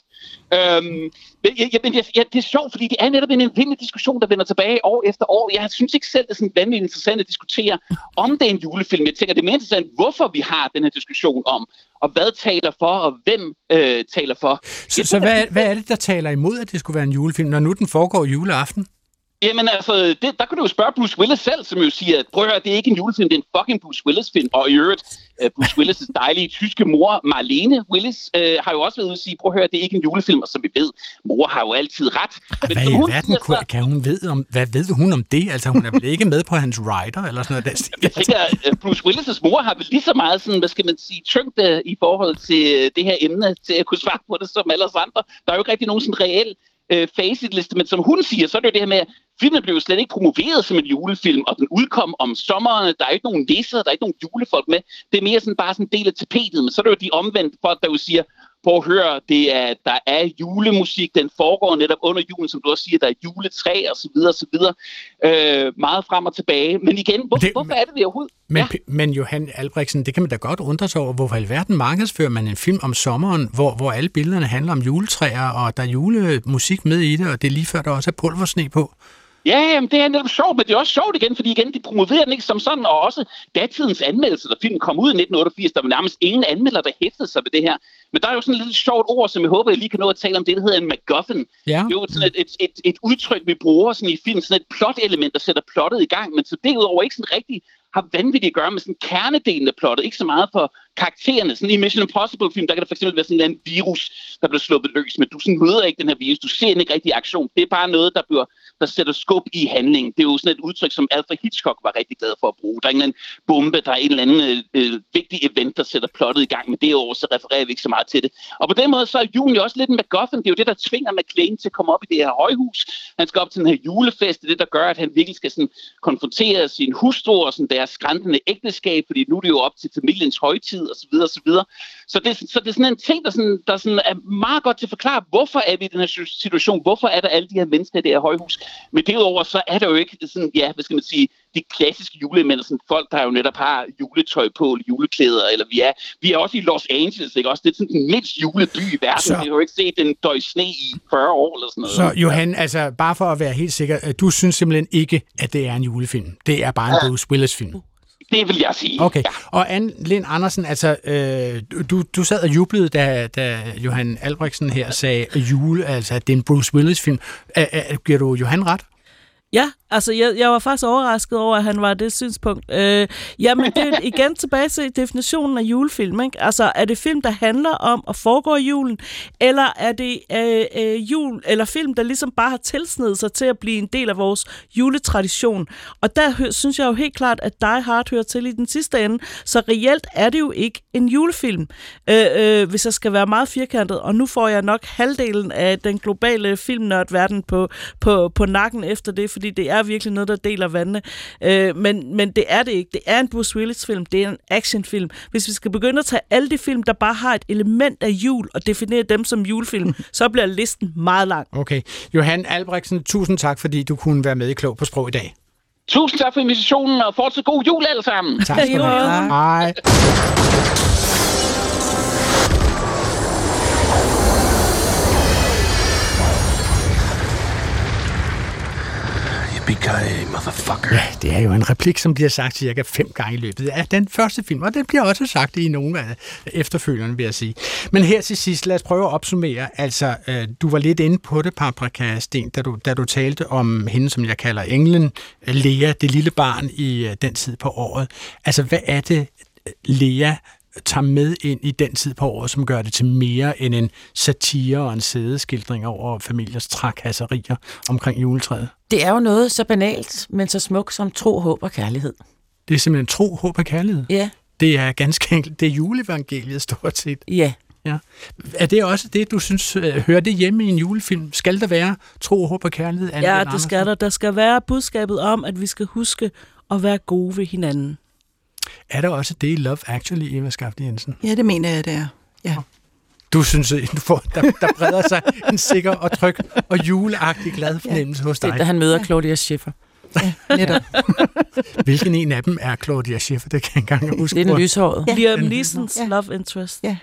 Øhm, men jeg, jeg, men ja, det er sjovt, fordi det er netop en vindende diskussion, der vender tilbage år efter år. Jeg synes ikke selv, det er sådan vanvittigt interessant at diskutere, om det er en julefilm. Jeg tænker, det er mere interessant, hvorfor vi har den her diskussion om, og hvad taler for, og hvem øh, taler for. Så, så hvad, hvad er det, der taler imod, at det skulle være en julefilm, når nu den foregår juleaften? Jamen altså, det, der kan du jo spørge Bruce Willis selv, som jo siger, at prøv at høre, det er ikke en julefilm, det er en fucking Bruce Willis-film. Og i øvrigt, uh, Bruce Willis' dejlige tyske mor, Marlene Willis, uh, har jo også været ude at sige, prøv at høre, det er ikke en julefilm, og som vi ved, mor har jo altid ret. Men Hvad som i hun verden kunne, kan hun ved om, hvad ved hun om det? Altså, hun er vel ikke med på hans rider eller sådan noget. Der. Jeg tænker, at Bruce Willis' mor har vel lige så meget sådan, hvad skal man sige, tyngde i forhold til øh, det her emne, til at kunne svare på det som alle os andre. Der er jo ikke rigtig nogen sådan reel øh, facitliste, men som hun siger, så er det jo det her med, at filmen blev jo slet ikke promoveret som en julefilm, og den udkom om sommeren, der er ikke nogen læsere, der er ikke nogen julefolk med. Det er mere sådan bare sådan en del af tapetet, men så er det jo de omvendte folk, der jo siger, på at høre, det er, der er julemusik, den foregår netop under julen, som du også siger, der er juletræ og så videre, og så videre. Øh, meget frem og tilbage. Men igen, hvor, det, hvorfor er det det overhovedet? Men, ja. men Johan Albrechtsen, det kan man da godt undre sig over. Hvorfor i alverden markedsfører man en film om sommeren, hvor, hvor alle billederne handler om juletræer, og der er julemusik med i det, og det er lige før, der også er pulversne på? Ja, jamen, det er netop sjovt, men det er også sjovt igen, fordi igen, de promoverer den ikke som sådan, og også datidens anmeldelse, da filmen kom ud i 1988, der var nærmest ingen anmelder, der hæftede sig ved det her. Men der er jo sådan et lidt sjovt ord, som jeg håber, jeg lige kan nå at tale om, det der hedder en MacGuffin. Ja. Det er jo sådan et, et, et, et udtryk, vi bruger sådan i film, sådan et plot-element, der sætter plottet i gang, men så derudover ikke sådan rigtig har vanvittigt at gøre med sådan kernedelen af plottet, ikke så meget for karaktererne. Sådan i Mission Impossible film, der kan der fx være sådan en virus, der bliver sluppet løs, men du sådan møder ikke den her virus, du ser den ikke rigtig i aktion. Det er bare noget, der, bliver, der sætter skub i handlingen. Det er jo sådan et udtryk, som Alfred Hitchcock var rigtig glad for at bruge. Der er en eller anden bombe, der er en eller anden øh, øh vigtig event, der sætter plottet i gang, men det år, så refererer vi ikke så meget til det. Og på den måde så er julen jo også lidt en MacGuffin. Det er jo det, der tvinger McLean til at komme op i det her højhus. Han skal op til den her julefest. Det er det, der gør, at han virkelig skal sådan konfrontere sin hustru og sådan der deres skræntende ægteskab, fordi nu er det jo op til familiens højtid osv. Så, så, det, så det er sådan en ting, der, sådan, der sådan er meget godt til at forklare, hvorfor er vi i den her situation, hvorfor er der alle de her mennesker i det her højhus. Men derudover så er der jo ikke sådan, ja, hvad skal man sige, de klassiske julemænd, sådan folk, der jo netop har juletøj på, eller juleklæder, eller vi er, vi er også i Los Angeles, ikke? Også det er sådan den mindst juleby i verden. Så... Vi har jo ikke set en døj sne i 40 år, eller sådan noget. Så Johan, altså bare for at være helt sikker, øh, du synes simpelthen ikke, at det er en julefilm. Det er bare en ja. Bruce Willis-film. Det vil jeg sige. Okay. Ja. Og Anne Lind Andersen, altså, øh, du, du sad og jublede, da, da Johan Albrechtsen her sagde jule, altså, at det er en Bruce Willis-film. Giver du Johan ret? Ja, altså jeg, jeg var faktisk overrasket over, at han var det synspunkt. Øh, jamen, det er igen tilbage til definitionen af julefilm. Ikke? Altså, er det film, der handler om at foregå julen, eller er det øh, øh, jul, eller film, der ligesom bare har tilsnedet sig til at blive en del af vores juletradition? Og der hø- synes jeg jo helt klart, at Die Hard hører til i den sidste ende, så reelt er det jo ikke en julefilm, øh, øh, hvis jeg skal være meget firkantet. Og nu får jeg nok halvdelen af den globale filmnørdverden på, på, på nakken efter det, fordi det er virkelig noget, der deler vandene. Øh, men, men det er det ikke. Det er en Bruce Willis-film. Det er en actionfilm. Hvis vi skal begynde at tage alle de film, der bare har et element af jul, og definere dem som julefilm, så bliver listen meget lang. Okay. Johan Albrechtsen, tusind tak, fordi du kunne være med i Klog på Sprog i dag. Tusind tak for invitationen, og fortsat god jul alle sammen. Tak skal du have. Hej. Yippee motherfucker. Ja, det er jo en replik, som bliver sagt cirka fem gange i løbet af den første film, og det bliver også sagt i nogle af efterfølgerne, vil jeg sige. Men her til sidst, lad os prøve at opsummere. Altså, øh, du var lidt inde på det, Paprika Sten, da du, da du talte om hende, som jeg kalder Englen, Lea, det lille barn i øh, den tid på året. Altså, hvad er det, Lea tager med ind i den tid på året, som gør det til mere end en satire og en sædeskildring over familiers trakasserier omkring juletræet? Det er jo noget så banalt, men så smukt som tro, håb og kærlighed. Det er simpelthen tro, håb og kærlighed? Ja. Det er ganske enkelt, det er juleevangeliet stort set. Ja. Ja. Er det også det, du synes, øh, hører det hjemme i en julefilm? Skal der være tro, håb og kærlighed? Anne Ja, det skal der. Der skal være budskabet om, at vi skal huske at være gode ved hinanden. Er der også det i Love Actually, Eva Skafte Jensen? Ja, det mener jeg, det er. Ja. Du synes, du får, der, der breder sig en sikker og tryg og juleagtig glad fornemmelse ja. hos dig. Det er, da han møder Claudia Schiffer. Ja, netop. Hvilken en af dem er Claudia Schiffer? Det kan jeg ikke engang huske. Det er den lyshåret. Ja. Liam Neesons ja. love interest. Ja,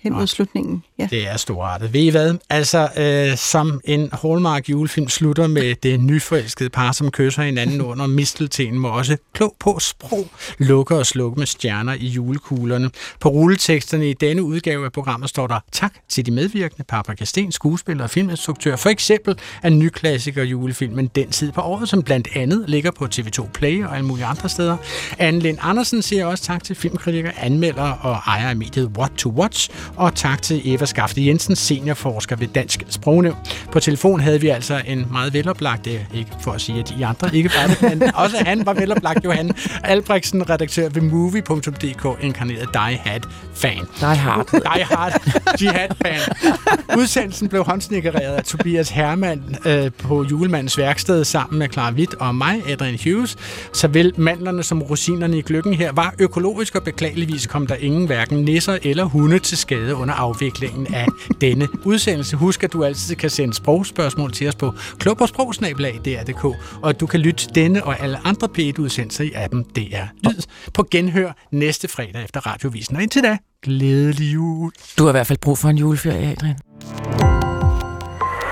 hen mod slutningen. Ja. Det er storartet. Ved I hvad? Altså, øh, som en Hallmark julefilm slutter med det nyforelskede par, som kysser hinanden under mistelten, må også klog på sprog lukke og slukke med stjerner i julekuglerne. På rulleteksterne i denne udgave af programmet står der tak til de medvirkende, Paprika Sten, skuespiller og filminstruktør, for eksempel af nyklassiker julefilmen Den tid på året, som blandt andet ligger på TV2 Play og alle mulige andre steder. Anne Lind Andersen siger også tak til filmkritiker, anmelder og ejer af mediet What to Watch, og tak til Eva Skafte Jensen, seniorforsker ved Dansk Sprognævn. På telefon havde vi altså en meget veloplagt, er ikke for at sige, at I andre ikke var det, men også han var veloplagt, Johan Albrechtsen, redaktør ved movie.dk, inkarneret Die Hard-fan. Die Hard. Die Hard. Jihad-fan. Udsendelsen blev håndsnikkereret af Tobias Hermann øh, på julemandens værksted sammen med Clara Witt og mig, Adrian Hughes. Såvel mandlerne som rosinerne i gløkken her var økologisk, og beklageligvis kom der ingen hverken nisser eller hunde til skade under afviklingen af denne udsendelse. Husk, at du altid kan sende sprogspørgsmål til os på klogpåsprogsnabelag.dr.dk, og at du kan lytte denne og alle andre P1-udsendelser i appen DR Lyd på genhør næste fredag efter radiovisen. Og indtil da, glædelig jul. Du har i hvert fald brug for en juleferie, Adrian.